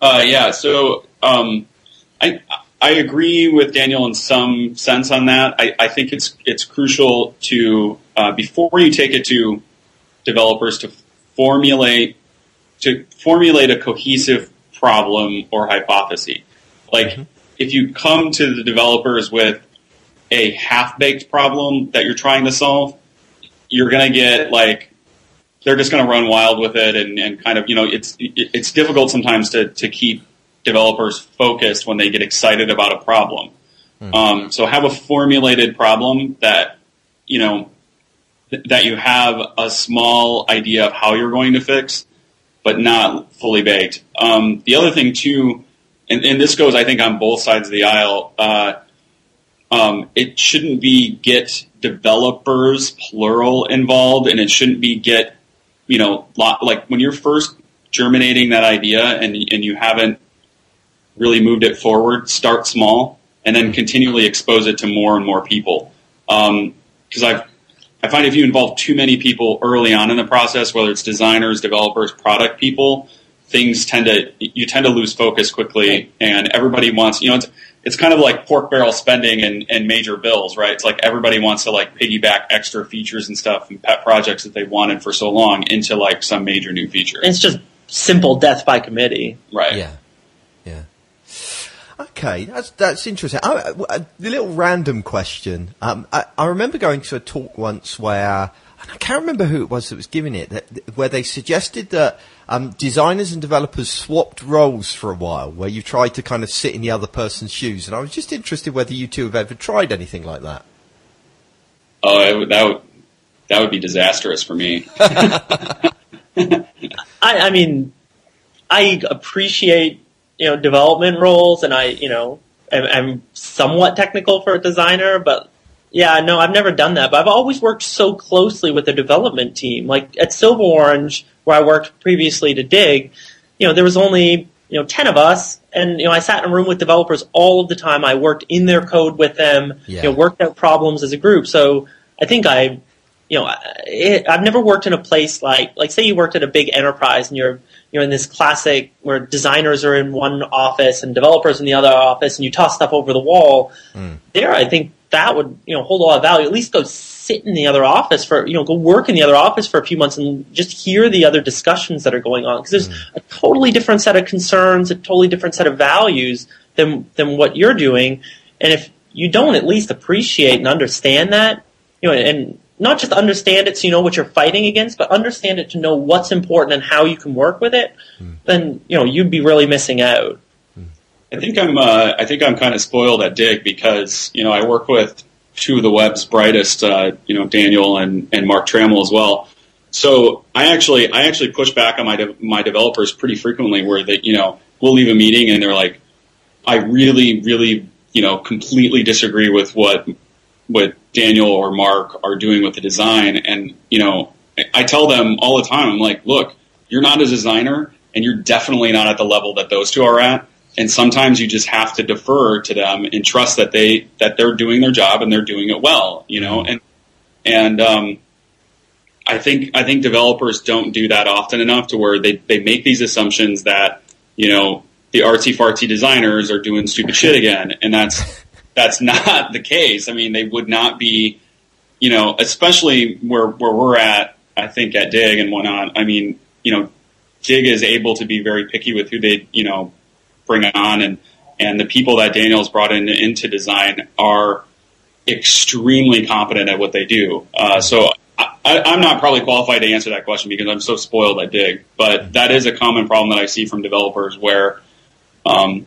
Uh, yeah, so um, I I agree with Daniel in some sense on that. I, I think it's it's crucial to uh, before you take it to developers to formulate to formulate a cohesive problem or hypothesis. Like mm-hmm. if you come to the developers with a half baked problem that you're trying to solve, you're going to get like they're just going to run wild with it and, and kind of you know it's it's difficult sometimes to to keep developers focused when they get excited about a problem. Mm-hmm. Um, so have a formulated problem that you know th- that you have a small idea of how you're going to fix, but not fully baked. Um, the other thing too, and, and, this goes I think on both sides of the aisle. Uh, um, it shouldn't be get developers plural involved, and it shouldn't be get you know, like when you're first germinating that idea and and you haven't really moved it forward, start small and then continually expose it to more and more people. Because um, I I find if you involve too many people early on in the process, whether it's designers, developers, product people, things tend to you tend to lose focus quickly, and everybody wants you know. It's, it's kind of like pork barrel spending and, and major bills, right? It's like everybody wants to like piggyback extra features and stuff and pet projects that they wanted for so long into like some major new feature. And it's just simple death by committee, right? Yeah, yeah. Okay, that's that's interesting. I, I, the little random question. Um, I, I remember going to a talk once where I can't remember who it was that was giving it, that, where they suggested that um, designers and developers swapped roles for a while, where you tried to kind of sit in the other person's shoes. And I was just interested whether you two have ever tried anything like that. Oh, that would that would be disastrous for me. *laughs* I, I mean, I appreciate you know development roles, and I you know am, am somewhat technical for a designer, but yeah, no, I've never done that, but I've always worked so closely with the development team. Like at Silver Orange, where I worked previously to Digg, you know, there was only you know ten of us, and you know, I sat in a room with developers all of the time. I worked in their code with them, yeah. you know, worked out problems as a group. So I think I, you know, it, I've never worked in a place like like say you worked at a big enterprise and you're you're in this classic where designers are in one office and developers in the other office, and you toss stuff over the wall. Mm. There, I think that would you know hold a lot of value. At least go sit in the other office for you know go work in the other office for a few months and just hear the other discussions that are going on because there's mm. a totally different set of concerns, a totally different set of values than than what you're doing. And if you don't at least appreciate and understand that, you know, and not just understand it so you know what you're fighting against, but understand it to know what's important and how you can work with it, mm. then you know you'd be really missing out. I think I'm uh, I think I'm kind of spoiled at Digg because you know I work with two of the web's brightest, uh, you know Daniel and and Mark Trammell as well. so I actually I actually push back on my de- my developers pretty frequently, where they you know we'll leave a meeting and they're like, I really really you know completely disagree with what what Daniel or Mark are doing with the design, and you know I tell them all the time, I'm like, look, you're not a designer, and you're definitely not at the level that those two are at. And sometimes you just have to defer to them and trust that they that they're doing their job and they're doing it well, you know. And and um, I think I think developers don't do that often enough to where they they make these assumptions that you know the artsy fartsy designers are doing stupid shit again, and that's that's not the case. I mean, they would not be, you know, especially where where we're at. I think at Digg and whatnot. I mean, you know, Digg is able to be very picky with who they you know bring on, and and the people that Daniel's brought in into design are extremely competent at what they do. Uh, so I, I'm not probably qualified to answer that question because I'm so spoiled at Digg, but that is a common problem that I see from developers where um,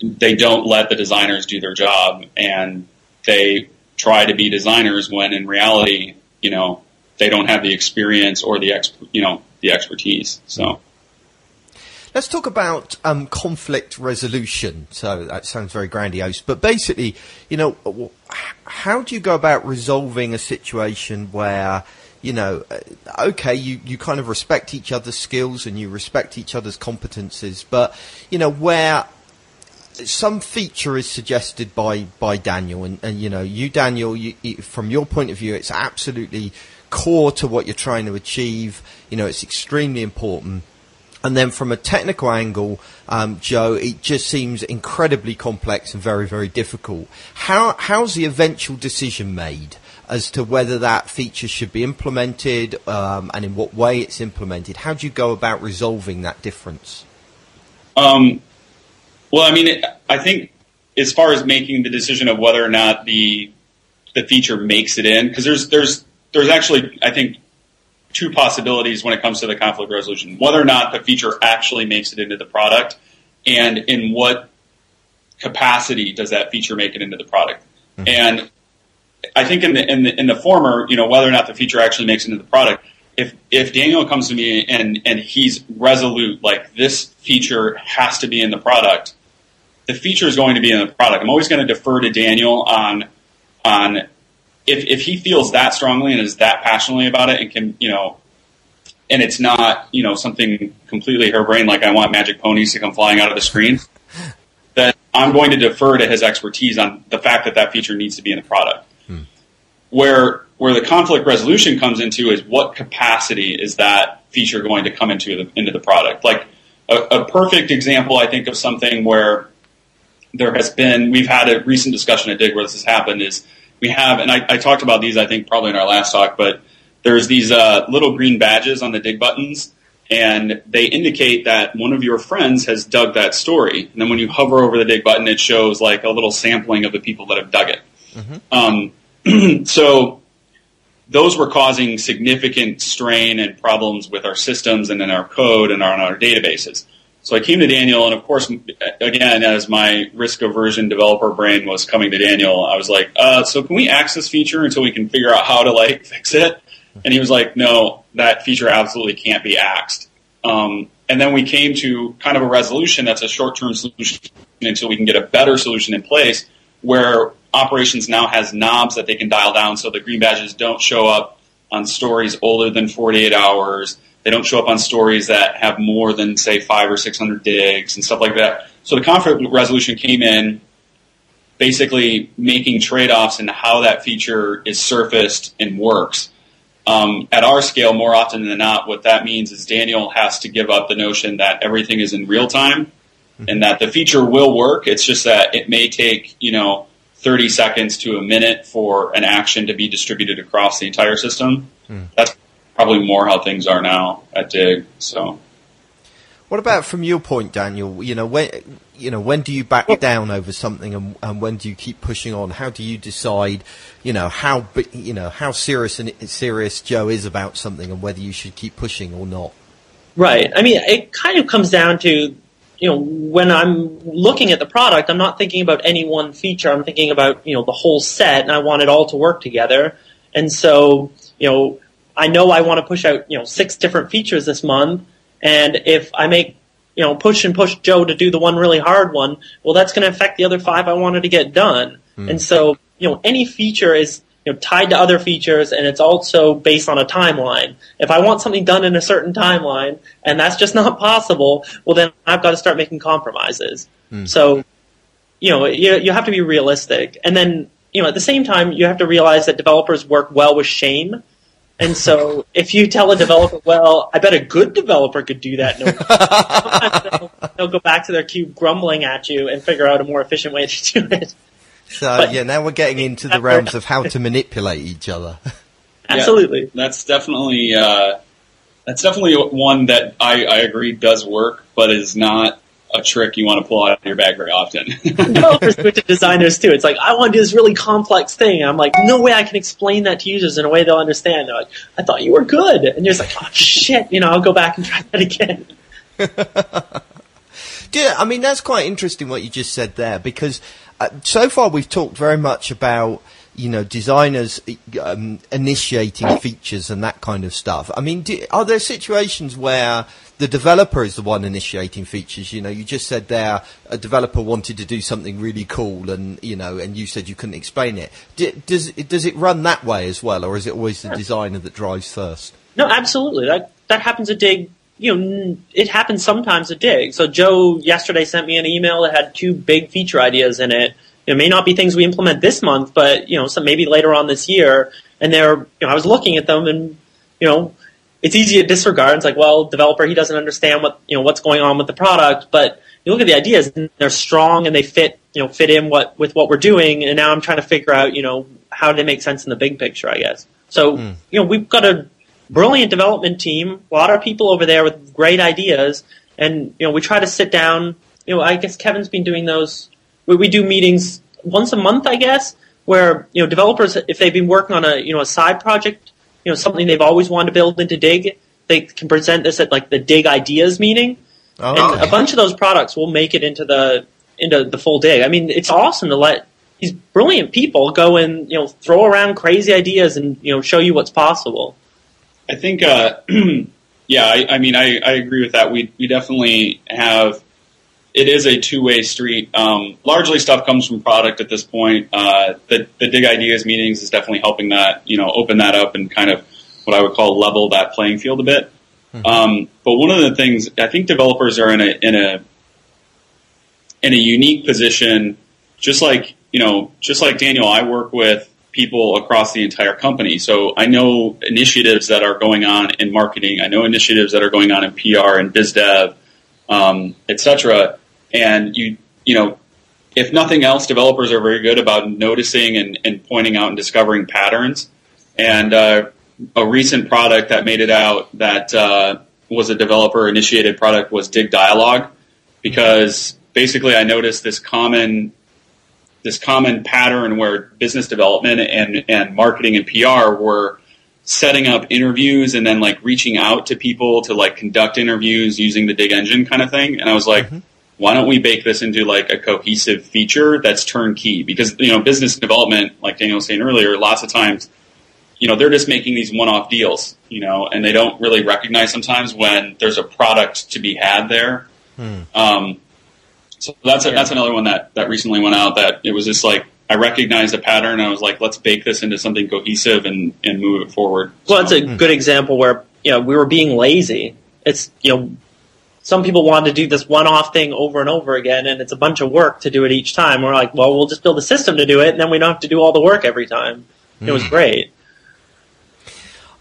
they don't let the designers do their job and they try to be designers when in reality, you know, they don't have the experience or the ex- you know the expertise. So. Let's talk about um, conflict resolution. So that sounds very grandiose, but basically, you know, how do you go about resolving a situation where, you know, uh, okay, you, you kind of respect each other's skills and you respect each other's competences, but, you know, where some feature is suggested by, by Daniel, and, and you know, you, Daniel, you, from your point of view, it's absolutely core to what you're trying to achieve. You know, it's extremely important. And then from a technical angle, um, Joe, it just seems incredibly complex and very, very difficult. How, how's the eventual decision made as to whether that feature should be implemented um, and in what way it's implemented? How do you go about resolving that difference? Um, well, I mean, it, I think as far as making the decision of whether or not the the feature makes it in, because there's there's there's actually I think two possibilities when it comes to the conflict resolution: whether or not the feature actually makes it into the product, and in what capacity does that feature make it into the product. Mm-hmm. And I think in the, in the in the former, you know, whether or not the feature actually makes it into the product. If if Daniel comes to me and and he's resolute, like this feature has to be in the product, the feature is going to be in the product. I'm always going to defer to Daniel on on if if he feels that strongly and is that passionately about it and can you know and it's not you know something completely her brain like I want magic ponies to come flying out of the screen, *laughs* then I'm going to defer to his expertise on the fact that that feature needs to be in the product. Hmm. Where where the conflict resolution comes into is what capacity is that feature going to come into the into the product? Like a, a perfect example, I think of something where there has been we've had a recent discussion at Digg where this has happened is we have, and I, I, talked about these, I think, probably in our last talk, but there's these uh, little green badges on the digg buttons, and they indicate that one of your friends has dug that story. And then when you hover over the digg button, it shows like a little sampling of the people that have dug it. Mm-hmm. Um, *clears throat* so those were causing significant strain and problems with our systems and in our code and on our databases. So I came to Daniel, and of course, again, as my risk aversion developer brain was coming to Daniel, I was like, uh, "So can we axe this feature until we can figure out how to like *laughs* fix it?" And he was like, "No, that feature absolutely can't be axed." Um, and then we came to kind of a resolution that's a short-term solution until we can get a better solution in place, where operations now has knobs that they can dial down, so the green badges don't show up on stories older than 48 hours they don't show up on stories that have more than say five or six hundred diggs and stuff like that. So the conflict resolution came in basically making trade-offs in how that feature is surfaced and works. Um, at our scale, more often than not, what that means is Daniel has to give up the notion that everything is in real time mm-hmm. and that the feature will work. It's just that it may take, you know, 30 seconds to a minute for an action to be distributed across the entire system. Mm. That's probably more how things are now at Digg. So. What about from your point, Daniel? You know, when you know when do you back down over something, and, and when do you keep pushing on? How do you decide, you know, how you know how serious and serious Joe is about something, and whether you should keep pushing or not? Right. I mean, it kind of comes down to, you know, when I'm looking at the product, I'm not thinking about any one feature. I'm thinking about you know the whole set, and I want it all to work together. And so, you know, I know I want to push out, you know, six different features this month, and if I make, you know, push and push Joe to do the one really hard one, well, that's going to affect the other five I wanted to get done. Hmm. And so, you know, any feature is, you know, tied to other features, and it's also based on a timeline. If I want something done in a certain timeline, and that's just *laughs* not possible, well, then I've got to start making compromises. Hmm. So, you know, you, you have to be realistic. And then, you know, at the same time, you have to realize that developers work well with shame. And so if you tell a developer, well, I bet a good developer could do that, no, they'll, they'll go back to their cube grumbling at you and figure out a more efficient way to do it. So But- yeah, now we're getting into the realms of how to manipulate each other. *laughs* Absolutely. That's definitely uh, that's definitely one that I, I agree does work, but is not a trick you want to pull out of your bag very often. *laughs* developers do it to designers too. It's like I want to do this really complex thing. And I'm like, no way I can explain that to users in a way they'll understand. They're like, I thought you were good, and you're just like, oh shit, you know, I'll go back and try that again. *laughs* Yeah, I mean that's quite interesting what you just said there because uh, so far we've talked very much about you know designers um, initiating features and that kind of stuff. I mean, do, are there situations where the developer is the one initiating features? You know, you just said there a developer wanted to do something really cool, and you know, and you said you couldn't explain it. D- does does it run that way as well, or is it always the designer that drives first? No, absolutely. That that happens at Digg. You know, it happens sometimes at Digg. So Joe yesterday sent me an email that had two big feature ideas in it. It may not be things we implement this month, but you know, some maybe later on this year. And they're, you know, I was looking at them, and you know, it's easy to disregard. It's like, well, developer, he doesn't understand what you know what's going on with the product. But you look at the ideas, and they're strong, and they fit, you know, fit in what with what we're doing. And now I'm trying to figure out, you know, how do they make sense in the big picture, I guess. So, hmm. you know, we've got a brilliant development team, a lot of people over there with great ideas, and you know, we try to sit down. You know, I guess Kevin's been doing those. We, we do meetings once a month, I guess, where you know developers, if they've been working on a you know a side project, you know something they've always wanted to build into Digg, they can present this at like the Digg Ideas meeting, Oh, and a bunch of those products will make it into the into the full Digg. I mean, it's awesome to let these brilliant people go and you know throw around crazy ideas and you know show you what's possible. I think, uh, *clears throat* yeah, I, I mean, I, I agree with that. We we definitely have. It is a two way street. Um, largely, stuff comes from product at this point. Uh, the the Digg Ideas meetings is definitely helping that you know open that up and kind of what I would call level that playing field a bit. Um, but one of the things I think developers are in a in a in a unique position, just like you know, just like Daniel, I work with people across the entire company. So I know initiatives that are going on in marketing. I know initiatives that are going on in PR and biz dev, um, etc. And you, you know, if nothing else, developers are very good about noticing and, and pointing out and discovering patterns. And uh, a recent product that made it out that uh, was a developer initiated product was Digg Dialogue, because basically I noticed this common this common pattern where business development and, and marketing and PR were setting up interviews and then like reaching out to people to like conduct interviews using the digg engine kind of thing. And I was like, why don't we bake this into like a cohesive feature that's turnkey? Because, you know, business development, like Daniel was saying earlier, lots of times, you know, they're just making these one-off deals, you know, and they don't really recognize sometimes when there's a product to be had there. Um, so that's a, Yeah. that's another one that, that recently went out that it was just like I recognized a pattern and I was like, let's bake this into something cohesive and, and move it forward. Well, it's So- a good example where you know we were being lazy. It's you know some people want to do this one-off thing over and over again, and it's a bunch of work to do it each time. We're like, well, we'll just build a system to do it, and then we don't have to do all the work every time. It was hmm. great.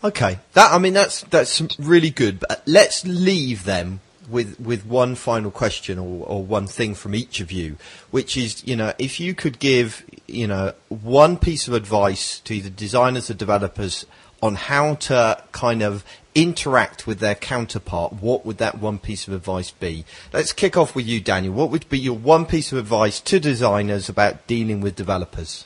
Okay, that I mean that's that's really good. But let's leave them with with one final question or, or one thing from each of you, which is you know if you could give you know one piece of advice to either designers or developers on how to kind of interact with their counterpart, what would that one piece of advice be? Let's kick off with you, Daniel. What would be your one piece of advice to designers about dealing with developers?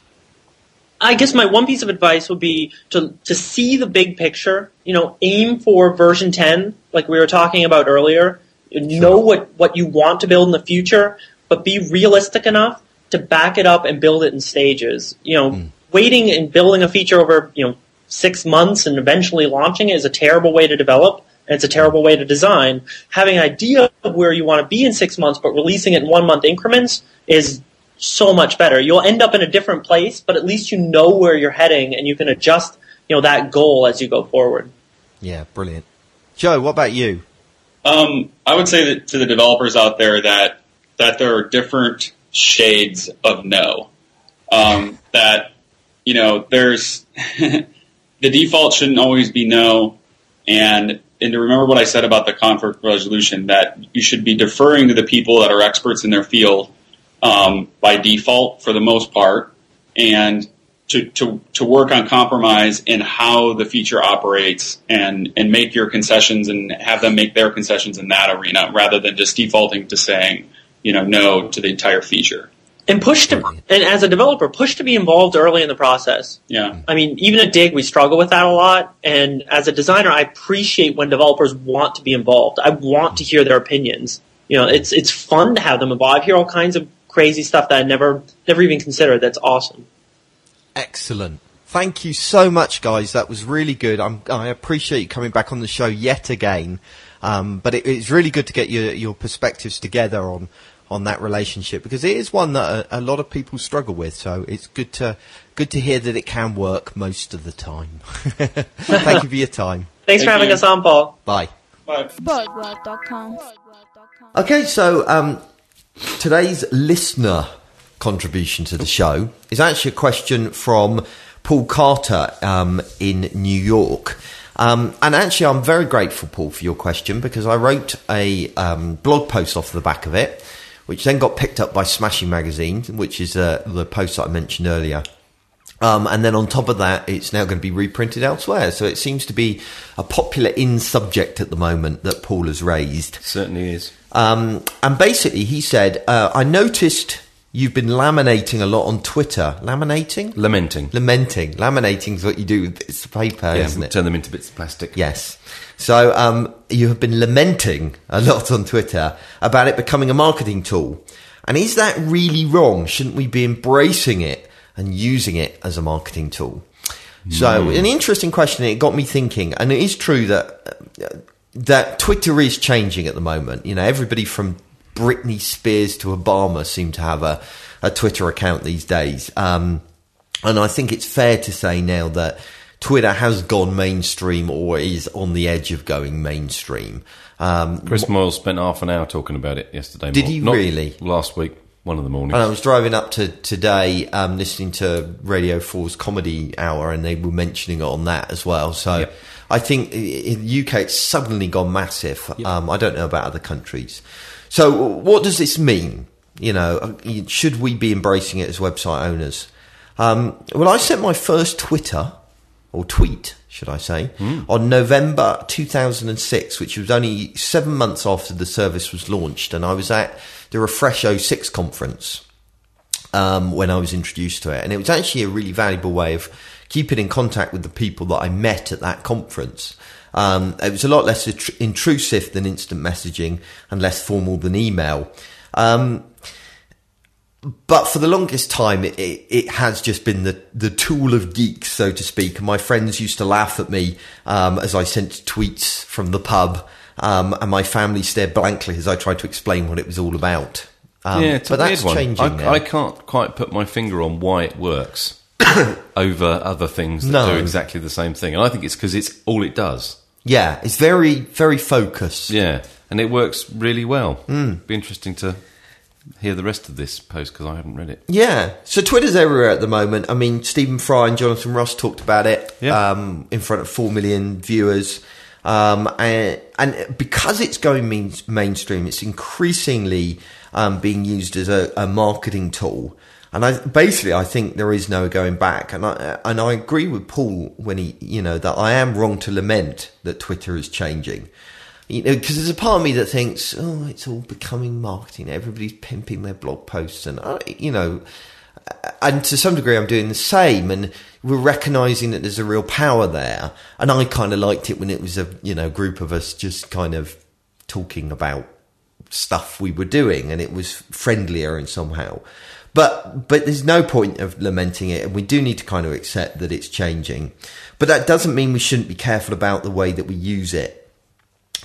I guess my one piece of advice would be to to see the big picture. You know, aim for version ten, like we were talking about earlier. Know what what you want to build in the future, but be realistic enough to back it up and build it in stages. You know, hmm. waiting and building a feature over you know six months and eventually launching it is a terrible way to develop and it's a terrible way to design. Having an idea of where you want to be in six months, but releasing it in one month increments is so much better. You'll end up in a different place, but at least you know where you're heading and you can adjust, you know, that goal as you go forward. Yeah, brilliant. Joe, what about you? Um, I would say that to the developers out there that that there are different shades of no. Um, that you know, there's *laughs* the default shouldn't always be no, and and to remember what I said about the conflict resolution that you should be deferring to the people that are experts in their field um, by default for the most part, and to, to, to work on compromise in how the feature operates and, and make your concessions and have them make their concessions in that arena rather than just defaulting to saying, you know, no to the entire feature. And push to, and as a developer, push to be involved early in the process. Yeah. I mean, even at Digg, we struggle with that a lot. And as a designer, I appreciate when developers want to be involved. I want to hear their opinions. You know, it's it's fun to have them involved. I hear all kinds of crazy stuff that I never never even considered. That's awesome. Excellent. Thank you so much, guys. That was really good. I'm, I appreciate you coming back on the show yet again. Um, but it, it's really good to get your, your perspectives together on, on that relationship because it is one that a, a lot of people struggle with. So it's good to good to hear that it can work most of the time. *laughs* Thank you for your time. Thanks for having you. us on, Paul. Bye. But Boagworld.com. Okay, so um, today's listener contribution to the show is actually a question from Paul Carter um, in New York. Um, and actually, I'm very grateful, Paul, for your question because I wrote a um, blog post off the back of it, which then got picked up by Smashing Magazine, which is uh, the post that I mentioned earlier. Um, and then on top of that, it's now going to be reprinted elsewhere. So it seems to be a popular in subject at the moment that Paul has raised. Certainly is. Um, and basically, he said, uh, I noticed you've been laminating a lot on Twitter. Laminating? Lamenting. Lamenting. Laminating is what you do with bits of paper, yeah, isn't it? turn them into bits of plastic. Yes. So um, you have been lamenting a lot on Twitter about it becoming a marketing tool. And is that really wrong? Shouldn't we be embracing it and using it as a marketing tool? So an interesting question. It got me thinking, and it is true that uh, that Twitter is changing at the moment. You know, everybody from Britney Spears to Obama seem to have a, a Twitter account these days. Um, and I think it's fair to say now that Twitter has gone mainstream or is on the edge of going mainstream. Um, Chris Moyles spent half an hour talking about it yesterday. Did he not really? Last week, one of the mornings. And I was driving up to today, um, listening to Radio 4's Comedy Hour, and they were mentioning it on that as well. So Yep. I think in the UK it's suddenly gone massive. Um, I don't know about other countries. So what does this mean? You know, uh, should we be embracing it as website owners? Um, well, I sent my first Twitter or tweet, should I say, on November 2006, which was only seven months after the service was launched, and I was at the Refresh 06 conference um, when I was introduced to it, and it was actually a really valuable way of keeping in contact with the people that I met at that conference. Um, it was a lot less intrusive than instant messaging and less formal than email. Um, but for the longest time, it, it, it has just been the, the tool of geeks, so to speak. And my friends used to laugh at me um, as I sent tweets from the pub, um, and my family stared blankly as I tried to explain what it was all about. Um, yeah, but that's one. changing I. I can't quite put my finger on why it works *coughs* over other things that No. do exactly the same thing. And I think it's because it's all it does. yeah, it's very, very focused. Yeah, and it works really well. Hmm. Be interesting to hear the rest of this post because I haven't read it. Yeah. So Twitter's everywhere at the moment. I mean, Stephen Fry and Jonathan Ross talked about it Yeah. um, in front of 4 million viewers. Um, and, and because it's going main, mainstream, it's increasingly um, being used as a, a marketing tool. And I basically, I think there is no going back. And I and I agree with Paul when he, you know, that I am wrong to lament that Twitter is changing. You know, because there's a part of me that thinks, oh, it's all becoming marketing. Everybody's pimping their blog posts, and I, you know, uh, and to some degree, I'm doing the same. And we're recognizing that there's a real power there. And I kind of liked it when it was a you know group of us just kind of talking about stuff we were doing, and it was friendlier and somehow. But but there's no point of lamenting it, and we do need to kind of accept that it's changing. But that doesn't mean we shouldn't be careful about the way that we use it.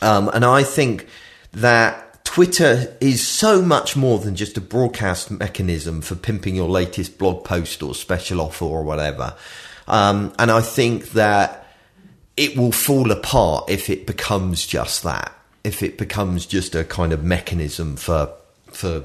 Um, and I think that Twitter is so much more than just a broadcast mechanism for pimping your latest blog post or special offer or whatever. Um, and I think that it will fall apart if it becomes just that. If it becomes just a kind of mechanism for for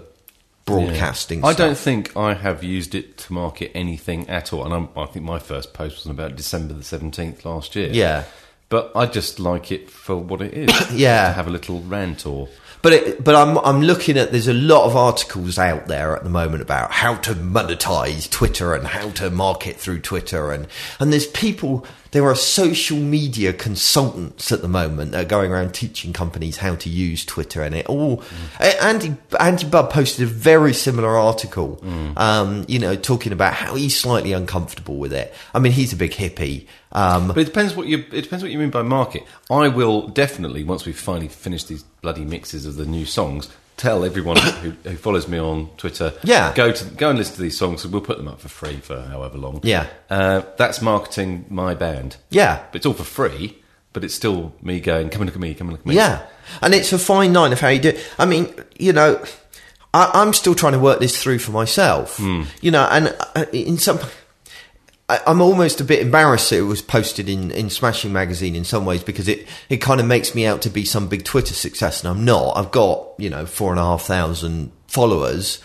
broadcasting. I don't think I have used it to market anything at all. And I'm, I think my first post was about December the 17th last year. Yeah. But I just like it for what it is. *coughs* Yeah. To have a little rant or. But it, but I'm I'm looking at there's a lot of articles out there at the moment about how to monetize Twitter and how to market through Twitter and and there's people there are social media consultants at the moment that are going around teaching companies how to use Twitter and it all. A- Andy Andy Budd posted a very similar article um you know talking about how he's slightly uncomfortable with it. I mean he's a big hippie um But it depends what you it depends what you mean by market. I will definitely once we've finally finished these bloody mixes of the new songs, tell everyone *coughs* who, who follows me on Twitter, Yeah. go to go and listen to these songs. We'll put them up for free for however long. Yeah. uh, that's marketing my band. Yeah. but it's all for free. But it's still me going, come and look at me, come and look at me. Yeah, and it's a fine line of how you do. it. I mean, you know, I, I'm still trying to work this through for myself. You know, and uh, in some. I- I'm almost a bit embarrassed that it was posted in, in Smashing Magazine in some ways because it, it kind of makes me out to be some big Twitter success and I'm not. I've got, you know, four and a half thousand followers,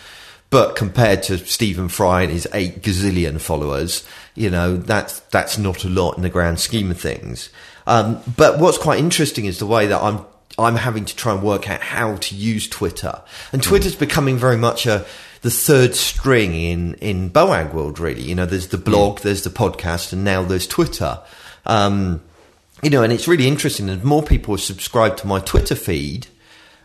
but compared to Stephen Fry and his eight gazillion followers, you know, that's, that's not a lot in the grand scheme of things. Um, but what's quite interesting is the way that I'm I'm having to try and work out how to use Twitter. And Twitter's becoming very much a the third string in in Boagworld. Really, you know, there's the blog, there's the podcast, and now there's Twitter. Um, you know, and it's really interesting. And more people are subscribed to my Twitter feed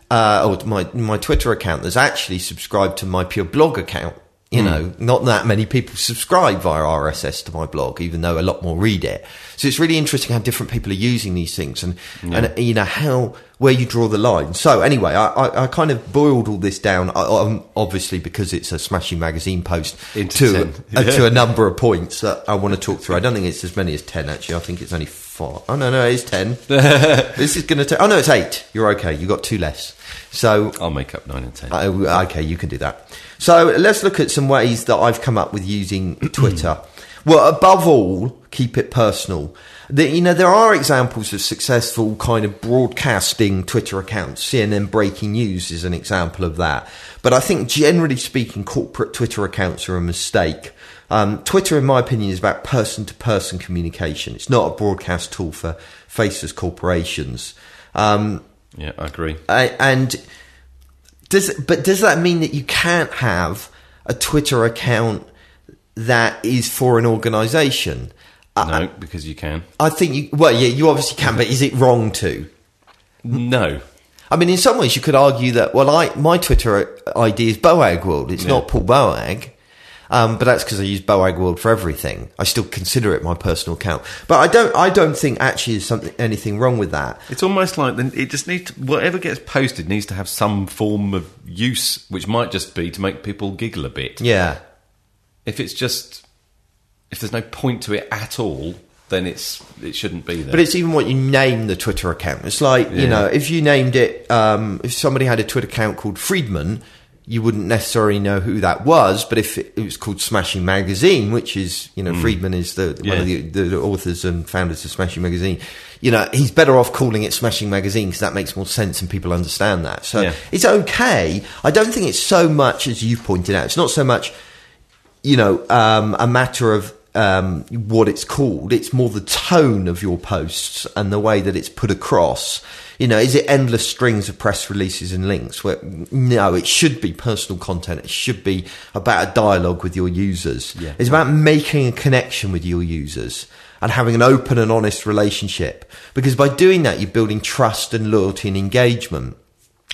uh, or my my Twitter account. There's actually subscribed to my pure blog account. You know, not that many people subscribe via RSS to my blog, even though a lot more read it. So it's really interesting how different people are using these things, and and you know how where you draw the line. So anyway, I, I, I kind of boiled all this down, uh, um, obviously because it's a Smashing Magazine post to 10. uh, to a number of points that I want to talk through. I don't think it's as many as ten actually. I think it's only four. Oh no, no, it's ten. *laughs* this is going to take. Oh no, it's eight. You're okay. You got two less. So I'll make up nine and ten. uh, okay, you can do that. So let's look at some ways that I've come up with using *clears throat* Twitter. well, above all, keep it personal. The, you know, there are examples of successful kind of broadcasting Twitter accounts. CNN Breaking News is an example of that. But I think generally speaking, corporate Twitter accounts are a mistake. Um, Twitter, in my opinion, is about person to person communication. It's not a broadcast tool for faceless corporations. Um, yeah, I agree. I, and does but does that mean that you can't have a Twitter account that is for an organisation? I, No, because you can. I think you well, yeah, you obviously can, but is it wrong to? No. I mean, in some ways, you could argue that. Well, I my Twitter ID is Boagworld. It's Yeah. not Paul Boag. Um, but that's because I use Boagworld for everything. I still consider it my personal account, but I don't. I don't think actually there's something anything wrong with that. It's almost like then it just needs to, whatever gets posted needs to have some form of use, which might just be to make people giggle a bit. Yeah, If it's just if there's no point to it at all, then it's it shouldn't be there. But it's even what you name the Twitter account. It's like, you know, if you named it, um, if somebody had a Twitter account called Friedman, you wouldn't necessarily know who that was. But if it, it was called Smashing Magazine, which is, you know, Friedman is the, one Yeah. of the, the authors and founders of Smashing Magazine, you know, he's better off calling it Smashing Magazine because that makes more sense and people understand that. So Yeah. it's okay. I don't think it's so much, as you've pointed out, it's not so much you know, um, a matter of um, what it's called. It's more the tone of your posts and the way that it's put across. You know, is it endless strings of press releases and links? Where no, it should be personal content. It should be about a dialogue with your users. Yeah. It's about making a connection with your users and having an open and honest relationship. Because by doing that, you're building trust and loyalty and engagement.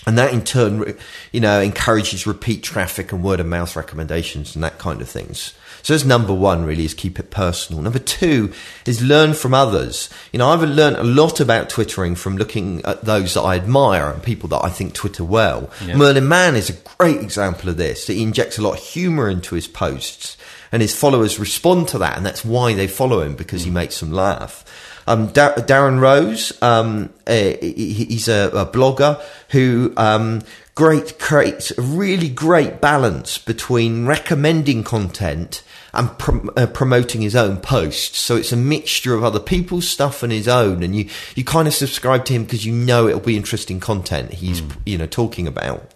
And that in turn, you know, encourages repeat traffic and word of mouth recommendations and that kind of things. So that's number one, really, is keep it personal. Number two is learn from others. You know, I've learned a lot about Twittering from looking at those that I admire and people that I think Twitter well. Merlin Mann is a great example of this. He injects a lot of humour into his posts and his followers respond to that. And that's why they follow him because he makes them laugh. Um, da- Darren Rowse, um, uh, he's a, a blogger who um, great creates a really great balance between recommending content and prom- uh, promoting his own posts. So it's a mixture of other people's stuff and his own, and you you kind of subscribe to him because you know it'll be interesting content he's you know talking about.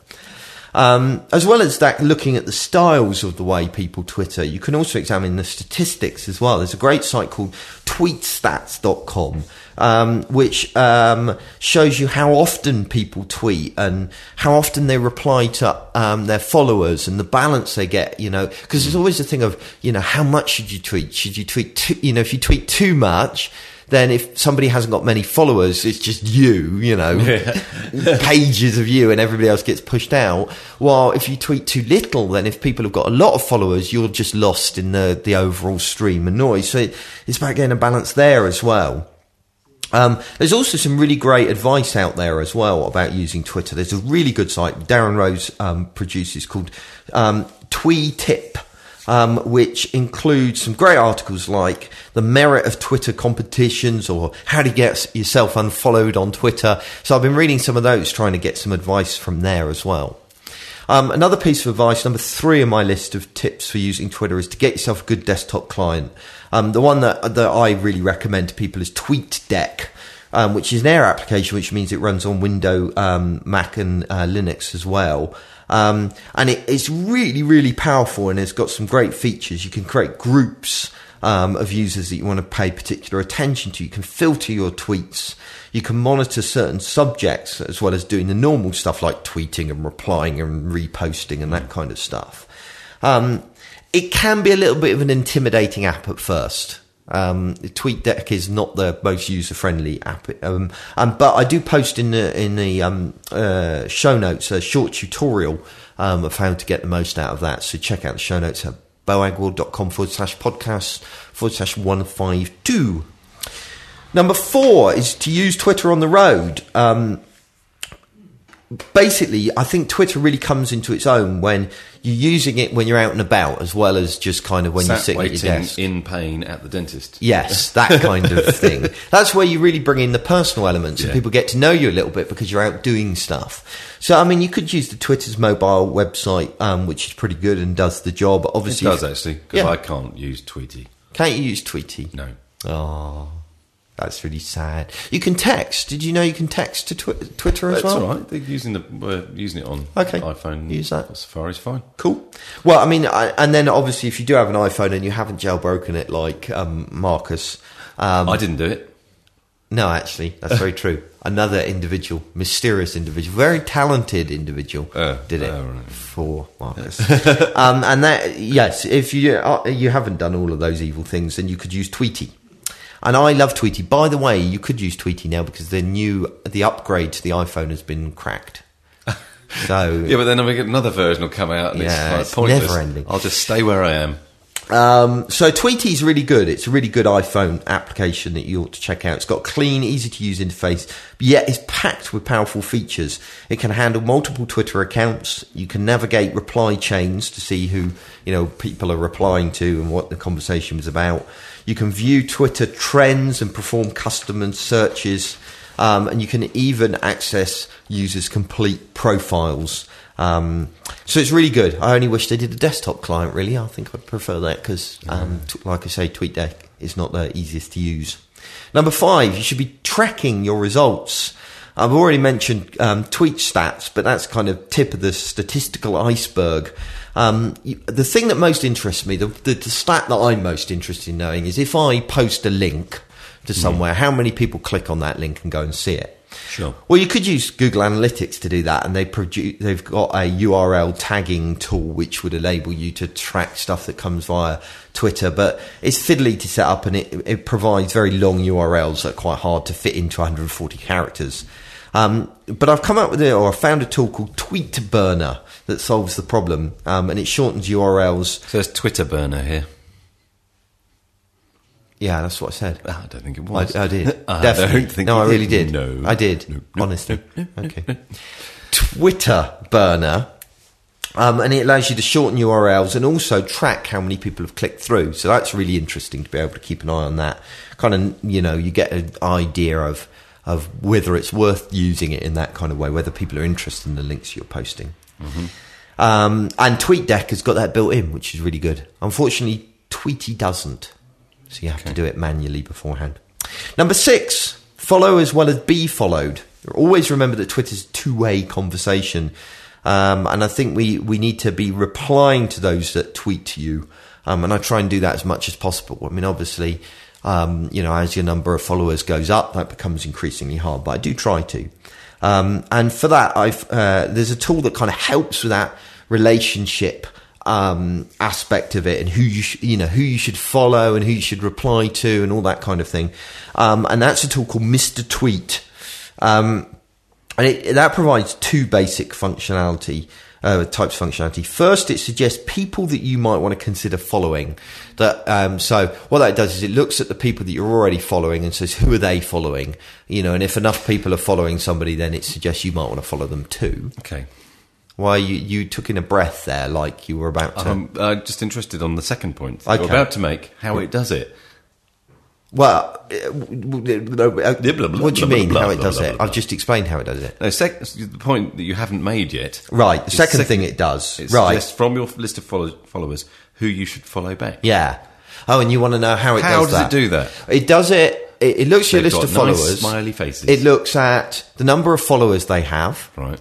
Um, as well as that, looking at the styles of the way people Twitter, you can also examine the statistics as well. There's a great site called tweetstats.com, um, which um, shows you how often people tweet and how often they reply to um, their followers and the balance they get, you know, because there's always a thing of, you know, how much should you tweet? Should you tweet, too, you know, if you tweet too much, then if somebody hasn't got many followers, it's just you, you know, *laughs* *laughs* pages of you and everybody else gets pushed out. While if you tweet too little, then if people have got a lot of followers, you're just lost in the, the overall stream and noise. So it, it's about getting a balance there as well. Um, there's also some really great advice out there as well about using Twitter. There's a really good site Darren Rowse um, produces called um, TwiTip, um, which includes some great articles like the merit of Twitter competitions or how to get yourself unfollowed on Twitter. So I've been reading some of those, trying to get some advice from there as well. Um, another piece of advice, number three on my list of tips for using Twitter, is to get yourself a good desktop client. Um, the one that that I really recommend to people is TweetDeck, um, which is an Air application, which means it runs on Windows, um, Mac, and uh, Linux as well. Um, and it, it's really, really powerful, and it's got some great features. You can create groups um, of users that you want to pay particular attention to. You can filter your tweets. You can monitor certain subjects as well as doing the normal stuff like tweeting and replying and reposting and that kind of stuff. Um, it can be a little bit of an intimidating app at first. Um, TweetDeck is not the most user friendly app, um, um, but I do post in the in the um, uh, show notes a short tutorial um, of how to get the most out of that. So check out the show notes at boagworld.com forward slash podcast forward slash one five two. Number four is to use Twitter on the road. Um, basically, I think Twitter really comes into its own when you're using it when you're out and about, as well as just kind of when you're Sat sitting at your desk. in pain at the dentist. Yes, that *laughs* kind of thing. That's where you really bring in the personal elements and people get to know you a little bit because you're out doing stuff. So, I mean, you could use the Twitter's mobile website, um, which is pretty good and does the job. It Obviously, does actually, because Yeah. I can't use Tweetie. Can't you use Tweetie? No. Oh, that's really sad. You can text. Did you know you can text to twi- Twitter as That's well? That's all right. They're using the we're using it on Okay. iPhone. Use that. Safari's fine. Cool. Well, I mean, I, and then obviously, if you do have an iPhone and you haven't jailbroken it like um, Marcus, um, I didn't do it. no, actually, that's very *laughs* true. Another individual, mysterious individual, very talented individual, Uh, did it uh, right. for Marcus. *laughs* um, and that, yes, if you uh, you haven't done all of those evil things, then you could use Tweetie. And I love Tweetie. By the way, you could use Tweetie now because the new the upgrade to the iPhone has been cracked. *laughs* So Yeah, but then we get another version will come out and Yeah, it's, it's like pointless. never ending. I'll just stay where I am. Um, so Tweetie is really good. It's a really good iPhone application that you ought to check out. It's got a clean, easy to use interface, yet it's packed with powerful features. It can handle multiple Twitter accounts. You can navigate reply chains to see who, you know, people are replying to and what the conversation was about. You can view Twitter trends and perform custom searches. Um, and you can even access users' complete profiles. Um, so it's really good. I only wish they did a desktop client. Really, I think I'd prefer that because, um, t- like I say, TweetDeck is not the easiest to use. Number five, you should be tracking your results. I've already mentioned um, tweet stats, but that's kind of tip of the statistical iceberg. Um, the thing that most interests me, the, the, the stat that I'm most interested in knowing, is if I post a link to somewhere, how many people click on that link and go and see it? Sure. Well, you could use Google Analytics to do that, and they produce. They've got a URL tagging tool which would enable you to track stuff that comes via Twitter. But it's fiddly to set up, and it, it provides very long URLs that are quite hard to fit into 140 characters. Um, but I've come up with it, or I found a tool called Tweetburner that solves the problem, um, and it shortens URLs. So there's Twitter burner here. Yeah, that's what I said. Ah, I don't think it I, was. I did. *laughs* I Definitely. don't think no, I really did. No. I did. No, no, honestly. no, okay. Twitter burner. Um, and it allows you to shorten URLs and also track how many people have clicked through. So that's really interesting to be able to keep an eye on that. Kind of, you know, you get an idea of of whether it's worth using it in that kind of way, whether people are interested in the links you're posting. Um, and TweetDeck has got that built in, which is really good. Unfortunately, Tweetie doesn't. So you have to do it manually beforehand. Number six, follow as well as be followed. Always remember that Twitter's two-way conversation. Um, and I think we, we need to be replying to those that tweet to you. Um, and I try and do that as much as possible. I mean, obviously, um, you know, as your number of followers goes up, that becomes increasingly hard, but I do try to. Um, and for that, I've, uh, there's a tool that kind of helps with that relationship um, aspect of it and who you sh- you know who you should follow and who you should reply to and all that kind of thing. Um, and that's a tool called Mr. Tweet. Um, and it, that provides two basic functionality uh, types functionality. First, it suggests people that you might want to consider following. That um, so what that does is it looks at the people that you're already following and says who are they following. You know, and if enough people are following somebody, then it suggests you might want to follow them too. Okay. Why you you took in a breath there, like you were about to. I'm uh, just interested on the second point that Okay. you're about to make, how it does it. Well, uh, uh, what do you mean how it does it? I've just explained how it does it. No, sec- the point that you haven't made yet. Right, the second sec- thing it does. It Right. from your list of follow- followers who you should follow back. Yeah. Oh, and you want to know how it does. How does does it do that? It does it. It, it looks at your list of nice followers. smiley faces. It looks at the number of followers they have. Right.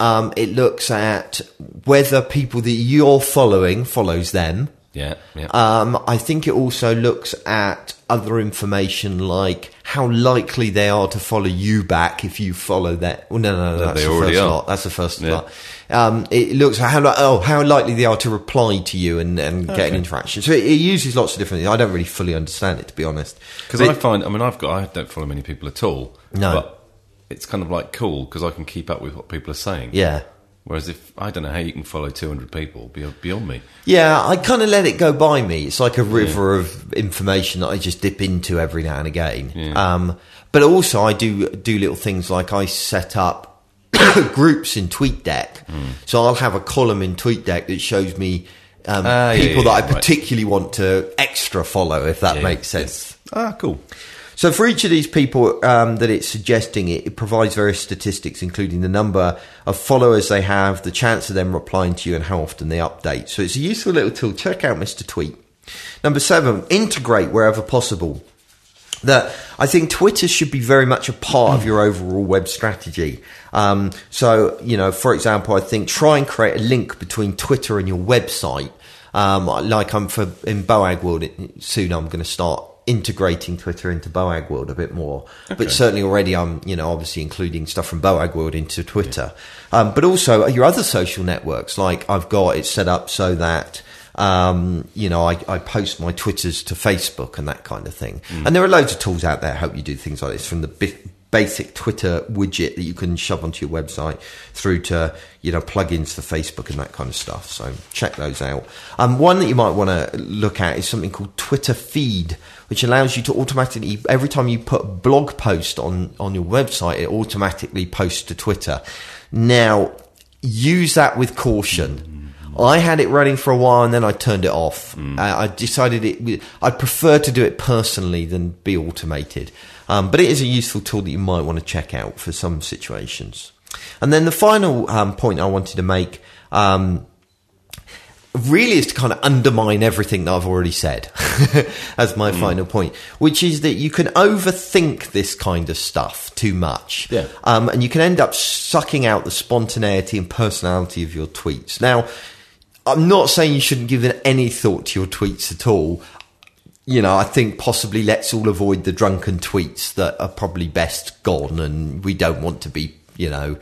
Um, it looks at whether people that you're following follows them. Yeah. Yeah. Um, I think it also looks at other information like how likely they are to follow you back if you follow that. Well, no, no, no, that's they the already first are. lot. That's the first Yeah. lot. Um, it looks at how li- oh how likely they are to reply to you and, and get an interaction. So it, it uses lots of different things. I don't really fully understand it to be honest. Because I find, I mean, I've got, I don't follow many people at all. No. But it's kind of like cool because I can keep up with what people are saying. yeah. Whereas if I don't know how you can follow 200 people beyond, me. Yeah, I kind of let it go by me. It's like a river of information that I just dip into every now and again. Yeah. Um, but also, I do do little things like I set up *coughs* groups in TweetDeck. Hmm. So I'll have a column in TweetDeck that shows me um, yeah, people yeah, that I yeah, right. particularly want to extra follow, if that Yeah, makes sense. Ah, cool. So for each of these people um, that it's suggesting, it, it provides various statistics, including the number of followers they have, the chance of them replying to you, and how often they update. So it's a useful little tool. Check out Mr. Tweet. Number seven, integrate wherever possible. That I think Twitter should be very much a part of your overall web strategy. Um, so, you know, for example, I think try and create a link between Twitter and your website. Um, like I'm for in Boagworld it- soon, I'm going to start integrating Twitter into Boagworld a bit more. But certainly already, I'm you know obviously including stuff from Boagworld into Twitter. Um, but also your other social networks, like I've got it set up so that um, you know, I, I post my Twitters to Facebook and that kind of thing. And there are loads of tools out there that help you do things like this from the basic Twitter widget that you can shove onto your website through to, you know, plugins for Facebook and that kind of stuff. So check those out. Um, one that you might want to look at is something called Twitter Feed, which allows you to automatically, every time you put a blog post on, on your website, it automatically posts to Twitter. Now, use that with caution. I had it running for a while and then I turned it off. Uh, I decided it. I'd prefer to do it personally than be automated. Um, but it is a useful tool that you might want to check out for some situations. And then the final um, point I wanted to make um, really is to kind of undermine everything that I've already said *laughs* as my final point, which is that you can overthink this kind of stuff too much. Yeah. Um, and you can end up sucking out the spontaneity and personality of your tweets. Now, I'm not saying you shouldn't give any thought to your tweets at all. You know, I think possibly let's all avoid the drunken tweets that are probably best gone and we don't want to be, you know,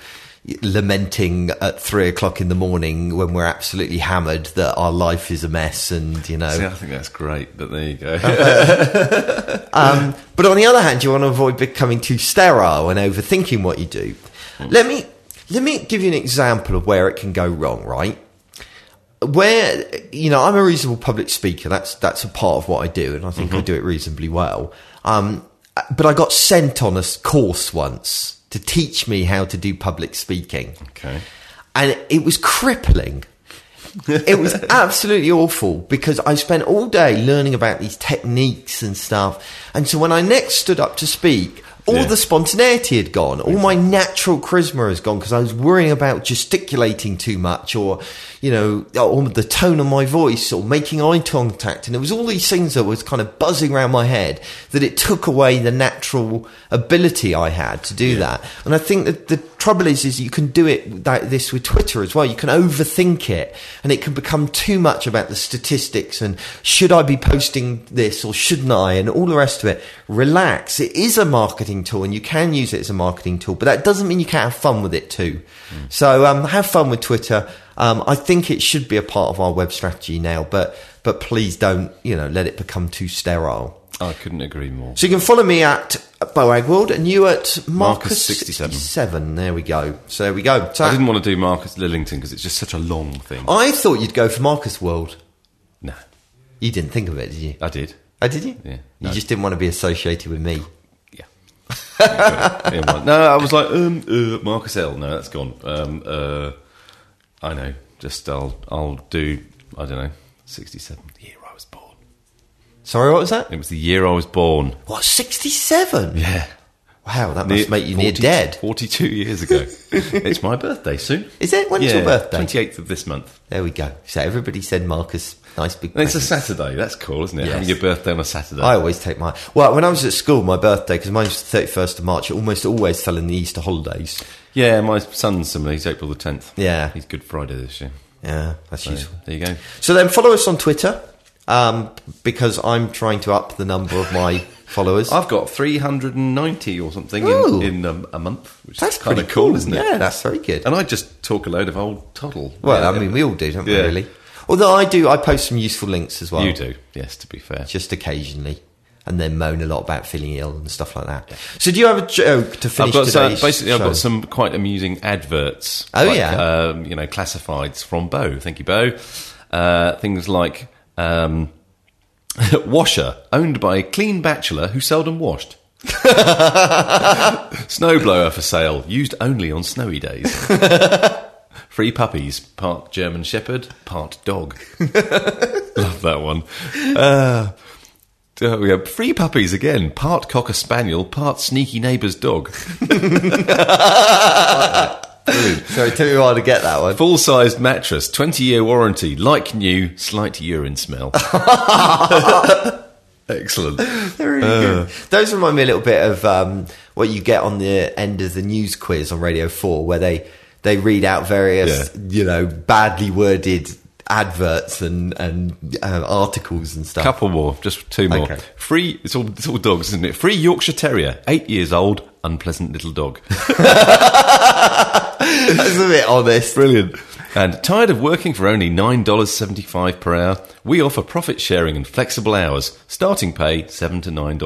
lamenting at three o'clock in the morning when we're absolutely hammered that our life is a mess and you know See, I think that's great, but there you go. *laughs* um, but on the other hand, you want to avoid becoming too sterile and overthinking what you do. Let me let me give you an example of where it can go wrong. Right, where you know I'm a reasonable public speaker. That's that's a part of what I do, and I think I do it reasonably well. Um, but I got sent on a course once to teach me how to do public speaking okay. and it was crippling. it was *laughs* absolutely awful because I spent all day learning about these techniques and stuff. And so when I next stood up to speak, all Yeah. the spontaneity had gone, all my natural charisma has gone because I was worrying about gesticulating too much or, you know, or the tone of my voice or making eye contact. And it was all these things that was kind of buzzing around my head that it took away the natural ability I had to do that. And I think that the trouble is, is you can do it that, this with Twitter as well. You can overthink it and it can become too much about the statistics and should I be posting this or shouldn't I and all the rest of it. Relax. It is a marketing tool and you can use it as a marketing tool, but that doesn't mean you can't have fun with it too. So, um, have fun with Twitter. Um, I think it should be a part of our web strategy now, but, but please don't, you know, let it become too sterile. I couldn't agree more. So you can follow me at Boagworld and you at Marcus, 67. 67. There we go. So there we go. So I didn't want to do Marcus Lillington because it's just such a long thing. I thought you'd go for Marcus World. No, You didn't think of it, did you? I did. Oh, did you? Yeah, You just didn't want to be associated with me. Yeah. *laughs* Yeah, no, I was like, um, uh, Marcus L. No, that's gone. Um, uh, I know. Just I'll I'll do. I don't know. Sixty-seven. The year I was born. Sorry, what was that? It was the year I was born. What, 67? Yeah. Wow, that must make you near dead. Forty-two years ago. *laughs* it's my birthday soon. Is it? When's your birthday? Twenty-eighth of this month. There we go. So everybody send Marcus nice big And it's a. Saturday. That's cool, isn't it? Yes. Having your birthday on a Saturday. I always take my. Well, when I was at school, my birthday, because mine was the 31st of March, it almost always fell in the Easter holidays. yeah, my son's similar. He's April the tenth. Yeah. He's Good Friday this year. Yeah, that's So, useful. there you go. So then follow us on Twitter um, because I'm trying to up the number of my *laughs* followers. I've got 390 or something Ooh. in, in um, a month, which that's is kind of cool, isn't it? Yeah, that's very good. And I just talk a load of old toddle. Well, Yeah. I mean, we all do, don't we, really? Although I do, I post some useful links as well. You do, yes, to be fair. Just occasionally. And then moan a lot about feeling ill and stuff like that. So do you have a joke to finish? I've got some, basically I've show? got some quite amusing adverts. Oh, like, yeah? um, you know, classifieds from Bo. Thank you, Bo. Uh, things like um, *laughs* washer owned by a clean bachelor who seldom washed. *laughs* Snowblower for sale, used only on snowy days. *laughs* Free puppies, part German Shepherd, part dog. *laughs* Love that one. Uh, oh, we have free puppies again, part cocker spaniel, part sneaky neighbour's dog. *laughs* Sorry, tell me how to get that one. Full sized mattress, 20 year warranty, like new, slight urine smell. *laughs* Excellent. They're really good. Those remind me a little bit of um, what you get on the end of the news quiz on Radio 4, where they, they read out various, Yeah. you know, badly worded adverts and, and uh, articles and stuff. Couple more, just two more. Okay. Free, it's all, it's all dogs, isn't it? Free Yorkshire Terrier, eight years old, unpleasant little dog. *laughs* *laughs* That's a bit honest. Brilliant. And tired of working for only $9.75 per hour? We offer profit sharing and flexible hours. Starting pay, 7 to $9.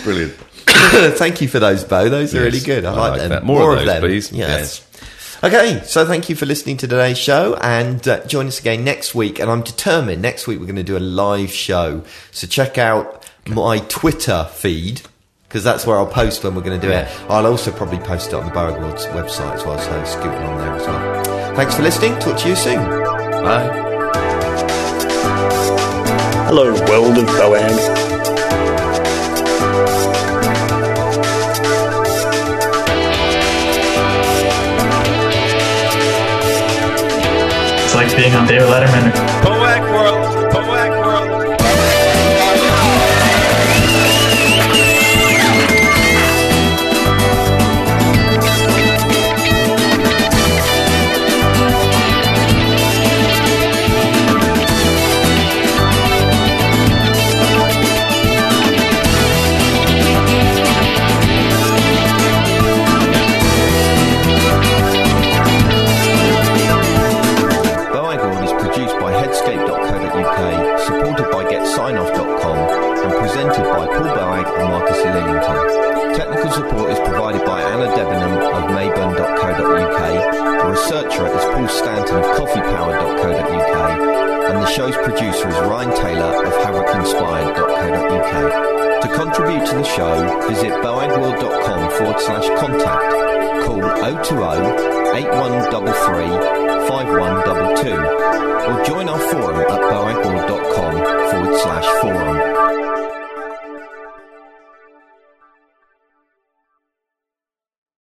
*laughs* Brilliant. *coughs* thank you for those, Bo. Those are Yes, really good. I, I like, like them. that. More of those, them, please. Yes. Okay, so thank you for listening to today's show and uh, join us again next week. And I'm determined next week we're going to do a live show. So check out my Twitter feed because that's where I'll post when we're going to do it. I'll also probably post it on the Boagworld website as well. So scoot along there as well. Thanks for listening. Talk to you soon. Bye. Hello, world of Boag. Being on David Letterman. show, visit boagworld.com forward slash contact. Call 020 8133 5122 or join our forum at boagworld.com forward slash forum.